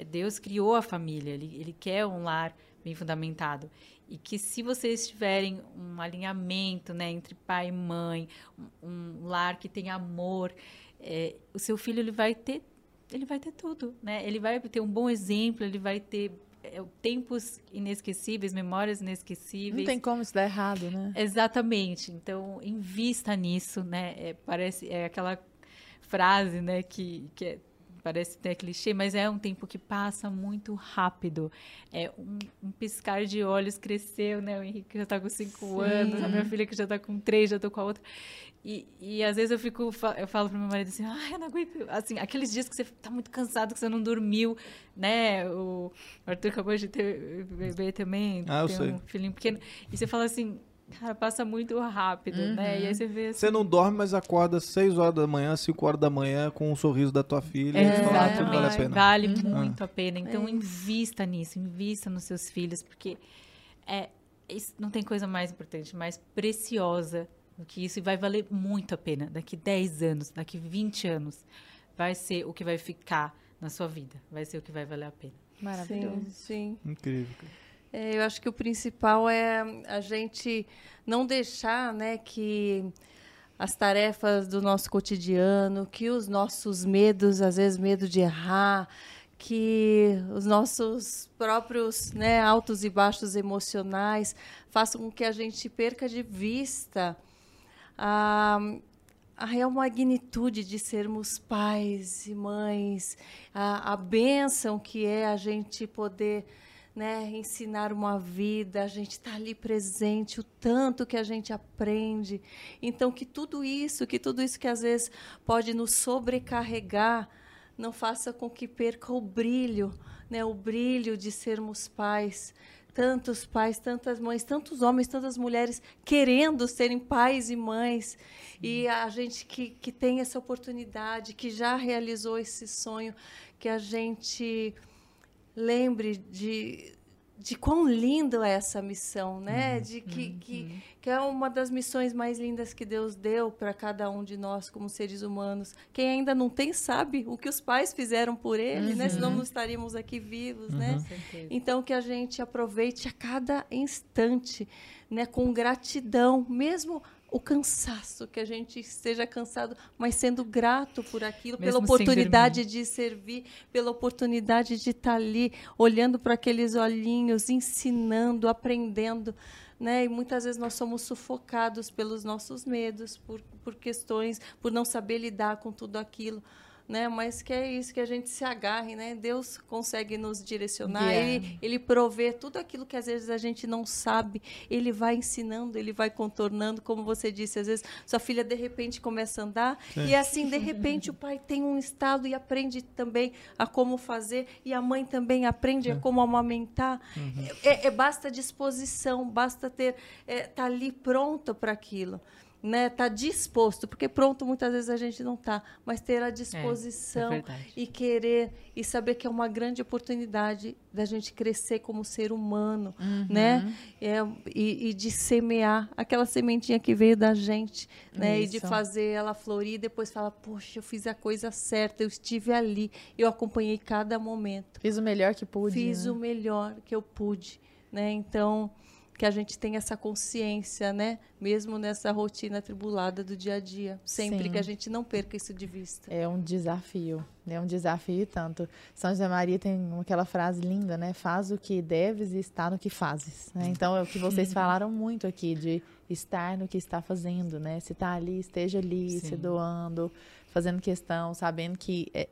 Deus criou a família, ele, ele quer um lar bem fundamentado. E que se vocês tiverem um alinhamento né, entre pai e mãe, um, um lar que tem amor, é, o seu filho ele vai ter ele vai ter tudo, né? Ele vai ter um bom exemplo, ele vai ter é, tempos inesquecíveis, memórias inesquecíveis. Não tem como isso dar errado, né? Exatamente. Então, invista nisso, né? É, parece é aquela frase, né, que, que é, parece até clichê, mas é um tempo que passa muito rápido. É um, um piscar de olhos cresceu, né? O Henrique já está com cinco Sim. anos, a minha filha que já está com três, já estou com a outra. E, e às vezes eu fico, eu falo pro meu marido assim, ai, eu não aguento. Assim, aqueles dias que você tá muito cansado, que você não dormiu, né? O Arthur acabou de ter bebê também, ah, tem sei. um filhinho pequeno. E você fala assim, Cara, passa muito rápido, uhum. né? E aí uhum. você vê assim... Você não dorme, mas acorda 6 horas da manhã, 5 horas da manhã com o um sorriso da tua filha. É, fala, ah, tudo vale a pena. Vale uhum. muito a pena. Então, é invista nisso. Invista nos seus filhos, porque é, isso, não tem coisa mais importante, mais preciosa do que isso. E vai valer muito a pena. Daqui 10 anos, daqui 20 anos, vai ser o que vai ficar na sua vida. Vai ser o que vai valer a pena. Maravilhoso. Sim. sim. Incrível. É, eu acho que o principal é a gente não deixar né, que as tarefas do nosso cotidiano, que os nossos medos, às vezes medo de errar, que os nossos próprios né, altos e baixos emocionais façam com que a gente perca de vista a, a real magnitude de sermos pais e mães, a, a bênção que é a gente poder né, ensinar uma vida, a gente está ali presente, o tanto que a gente aprende. Então, que tudo isso, que tudo isso que às vezes pode nos sobrecarregar, não faça com que perca o brilho, né, o brilho de sermos pais. Tantos pais, tantas mães, tantos homens, tantas mulheres querendo serem pais e mães. Sim. E a gente que, que tem essa oportunidade, que já realizou esse sonho, que a gente lembre de, de quão lindo é essa missão, né? Uhum. De que, uhum. que, que é uma das missões mais lindas que Deus deu para cada um de nós como seres humanos. Quem ainda não tem sabe o que os pais fizeram por ele, uhum. né? Senão não estaríamos aqui vivos, né? Uhum. Então que a gente aproveite a cada instante, né? Com gratidão, mesmo o cansaço, que a gente esteja cansado, mas sendo grato por aquilo, Mesmo pela oportunidade de servir, pela oportunidade de estar ali, olhando para aqueles olhinhos, ensinando, aprendendo. Né? E muitas vezes nós somos sufocados pelos nossos medos, por, por questões, por não saber lidar com tudo aquilo né? Mas que é isso que a gente se agarre, né? Deus consegue nos direcionar, yeah. ele, ele provê tudo aquilo que às vezes a gente não sabe, ele vai ensinando, ele vai contornando, como você disse, às vezes sua filha de repente começa a andar Sim. e assim de repente o pai tem um estado e aprende também a como fazer e a mãe também aprende a como amamentar. Uhum. É, é, basta disposição, basta ter é, tá ali pronto para aquilo né, tá disposto, porque pronto muitas vezes a gente não tá, mas ter a disposição é, é e querer e saber que é uma grande oportunidade da gente crescer como ser humano, uhum. né, é, e, e, de semear aquela sementinha que veio da gente, né, Isso. e de fazer ela florir, e depois falar, poxa, eu fiz a coisa certa, eu estive ali, eu acompanhei cada momento, fiz o melhor que pude, fiz né? o melhor que eu pude, né, então que a gente tenha essa consciência, né? Mesmo nessa rotina tribulada do dia a dia, sempre Sim. que a gente não perca isso de vista. É um desafio, é um desafio tanto. São José Maria tem aquela frase linda, né? Faz o que deves e está no que fazes. Né? Então é o que vocês falaram muito aqui de estar no que está fazendo, né? Se está ali, esteja ali, Sim. se doando, fazendo questão, sabendo que é,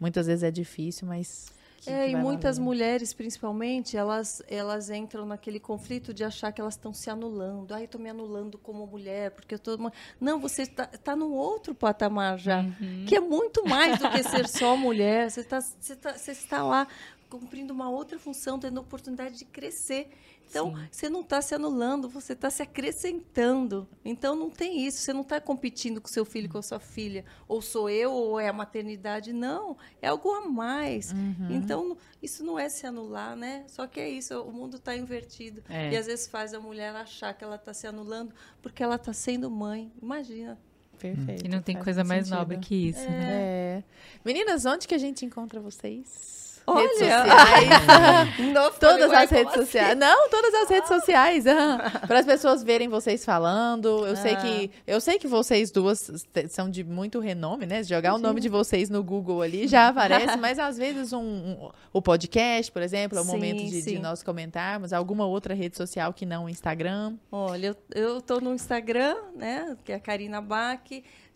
muitas vezes é difícil, mas é, e muitas mulheres, principalmente, elas, elas entram naquele conflito de achar que elas estão se anulando. Ai, estou me anulando como mulher, porque eu estou. Tô... Não, você está tá num outro patamar já, uhum. que é muito mais do que ser só mulher. Você, tá, você, tá, você está lá cumprindo uma outra função, tendo a oportunidade de crescer. Então, Sim. você não está se anulando, você está se acrescentando. Então, não tem isso. Você não está competindo com seu filho, com a sua filha. Ou sou eu, ou é a maternidade. Não, é algo a mais. Uhum. Então, isso não é se anular, né? Só que é isso, o mundo está invertido. É. E às vezes faz a mulher achar que ela está se anulando porque ela está sendo mãe. Imagina. Perfeito. E não tem coisa mais sentido. nobre que isso. É. Né? é. Meninas, onde que a gente encontra vocês? Olha! redes sociais. Todas as redes sociais. Não, todas as redes sociais. para as pessoas verem vocês falando. Eu sei Ah. que eu sei que vocês duas são de muito renome, né? Se jogar o nome de vocês no Google ali já aparece, mas às vezes um, um- o podcast, por exemplo, é o Sim, momento de, de nós comentarmos alguma outra rede social que não o Instagram. Olha, eu, eu tô no Instagram, né, que é a Karina Bach.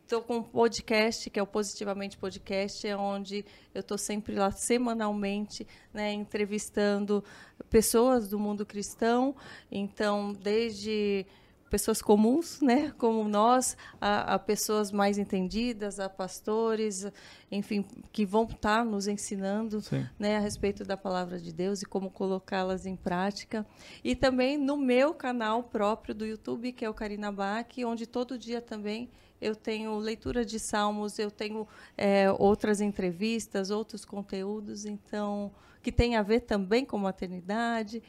Estou com um podcast, que é o Positivamente Podcast, é onde eu estou sempre lá semanalmente, né, entrevistando pessoas do mundo cristão. Então, desde pessoas comuns, né, como nós, a, a pessoas mais entendidas, a pastores, enfim, que vão estar nos ensinando Sim. né, a respeito da palavra de Deus e como colocá-las em prática. E também no meu canal próprio do YouTube, que é o Karina Bach, onde todo dia também eu tenho leitura de salmos, eu tenho é, outras entrevistas, outros conteúdos, então que tem a ver também com maternidade,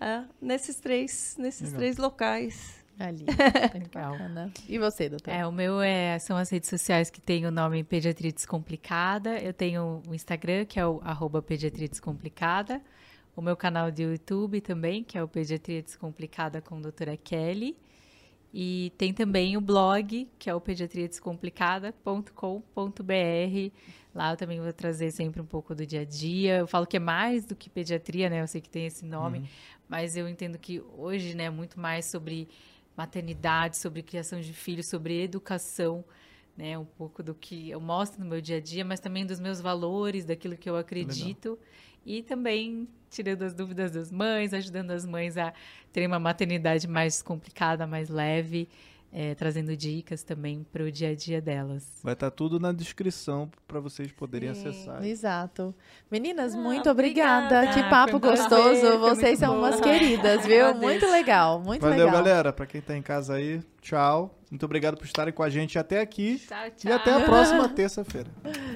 ah, nesses três, nesses Legal. três locais. Ali. Legal. Bacana. E você, doutor? É, o meu é, são as redes sociais que tem o nome Pediatria Descomplicada. Eu tenho o Instagram, que é o arroba Pediatria Descomplicada. O meu canal de YouTube também, que é o Pediatria Descomplicada com a doutora Kelly. E tem também o blog, que é o pediatriadescomplicada.com.br. Lá eu também vou trazer sempre um pouco do dia a dia. Eu falo que é mais do que pediatria, né? Eu sei que tem esse nome, mas eu entendo que hoje, né, é muito mais sobre maternidade, sobre criação de filhos, sobre educação, né? Um pouco do que eu mostro no meu dia a dia, mas também dos meus valores, daquilo que eu acredito. E também tirando as dúvidas das mães, ajudando as mães a terem uma maternidade mais complicada, mais leve, eh, trazendo dicas também para o dia a dia delas. Vai estar tudo na descrição para vocês poderem Sim. acessar. Exato. Meninas, Ah, muito obrigada. obrigada. Que papo gostoso. foi Vocês são bom. umas queridas, viu? Agradeço. Muito legal, muito Valeu, legal. galera. Para quem tá em casa aí, tchau. Muito obrigado por estarem com a gente até aqui. Tchau, E até a próxima terça-feira.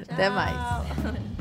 Até mais. Tchau.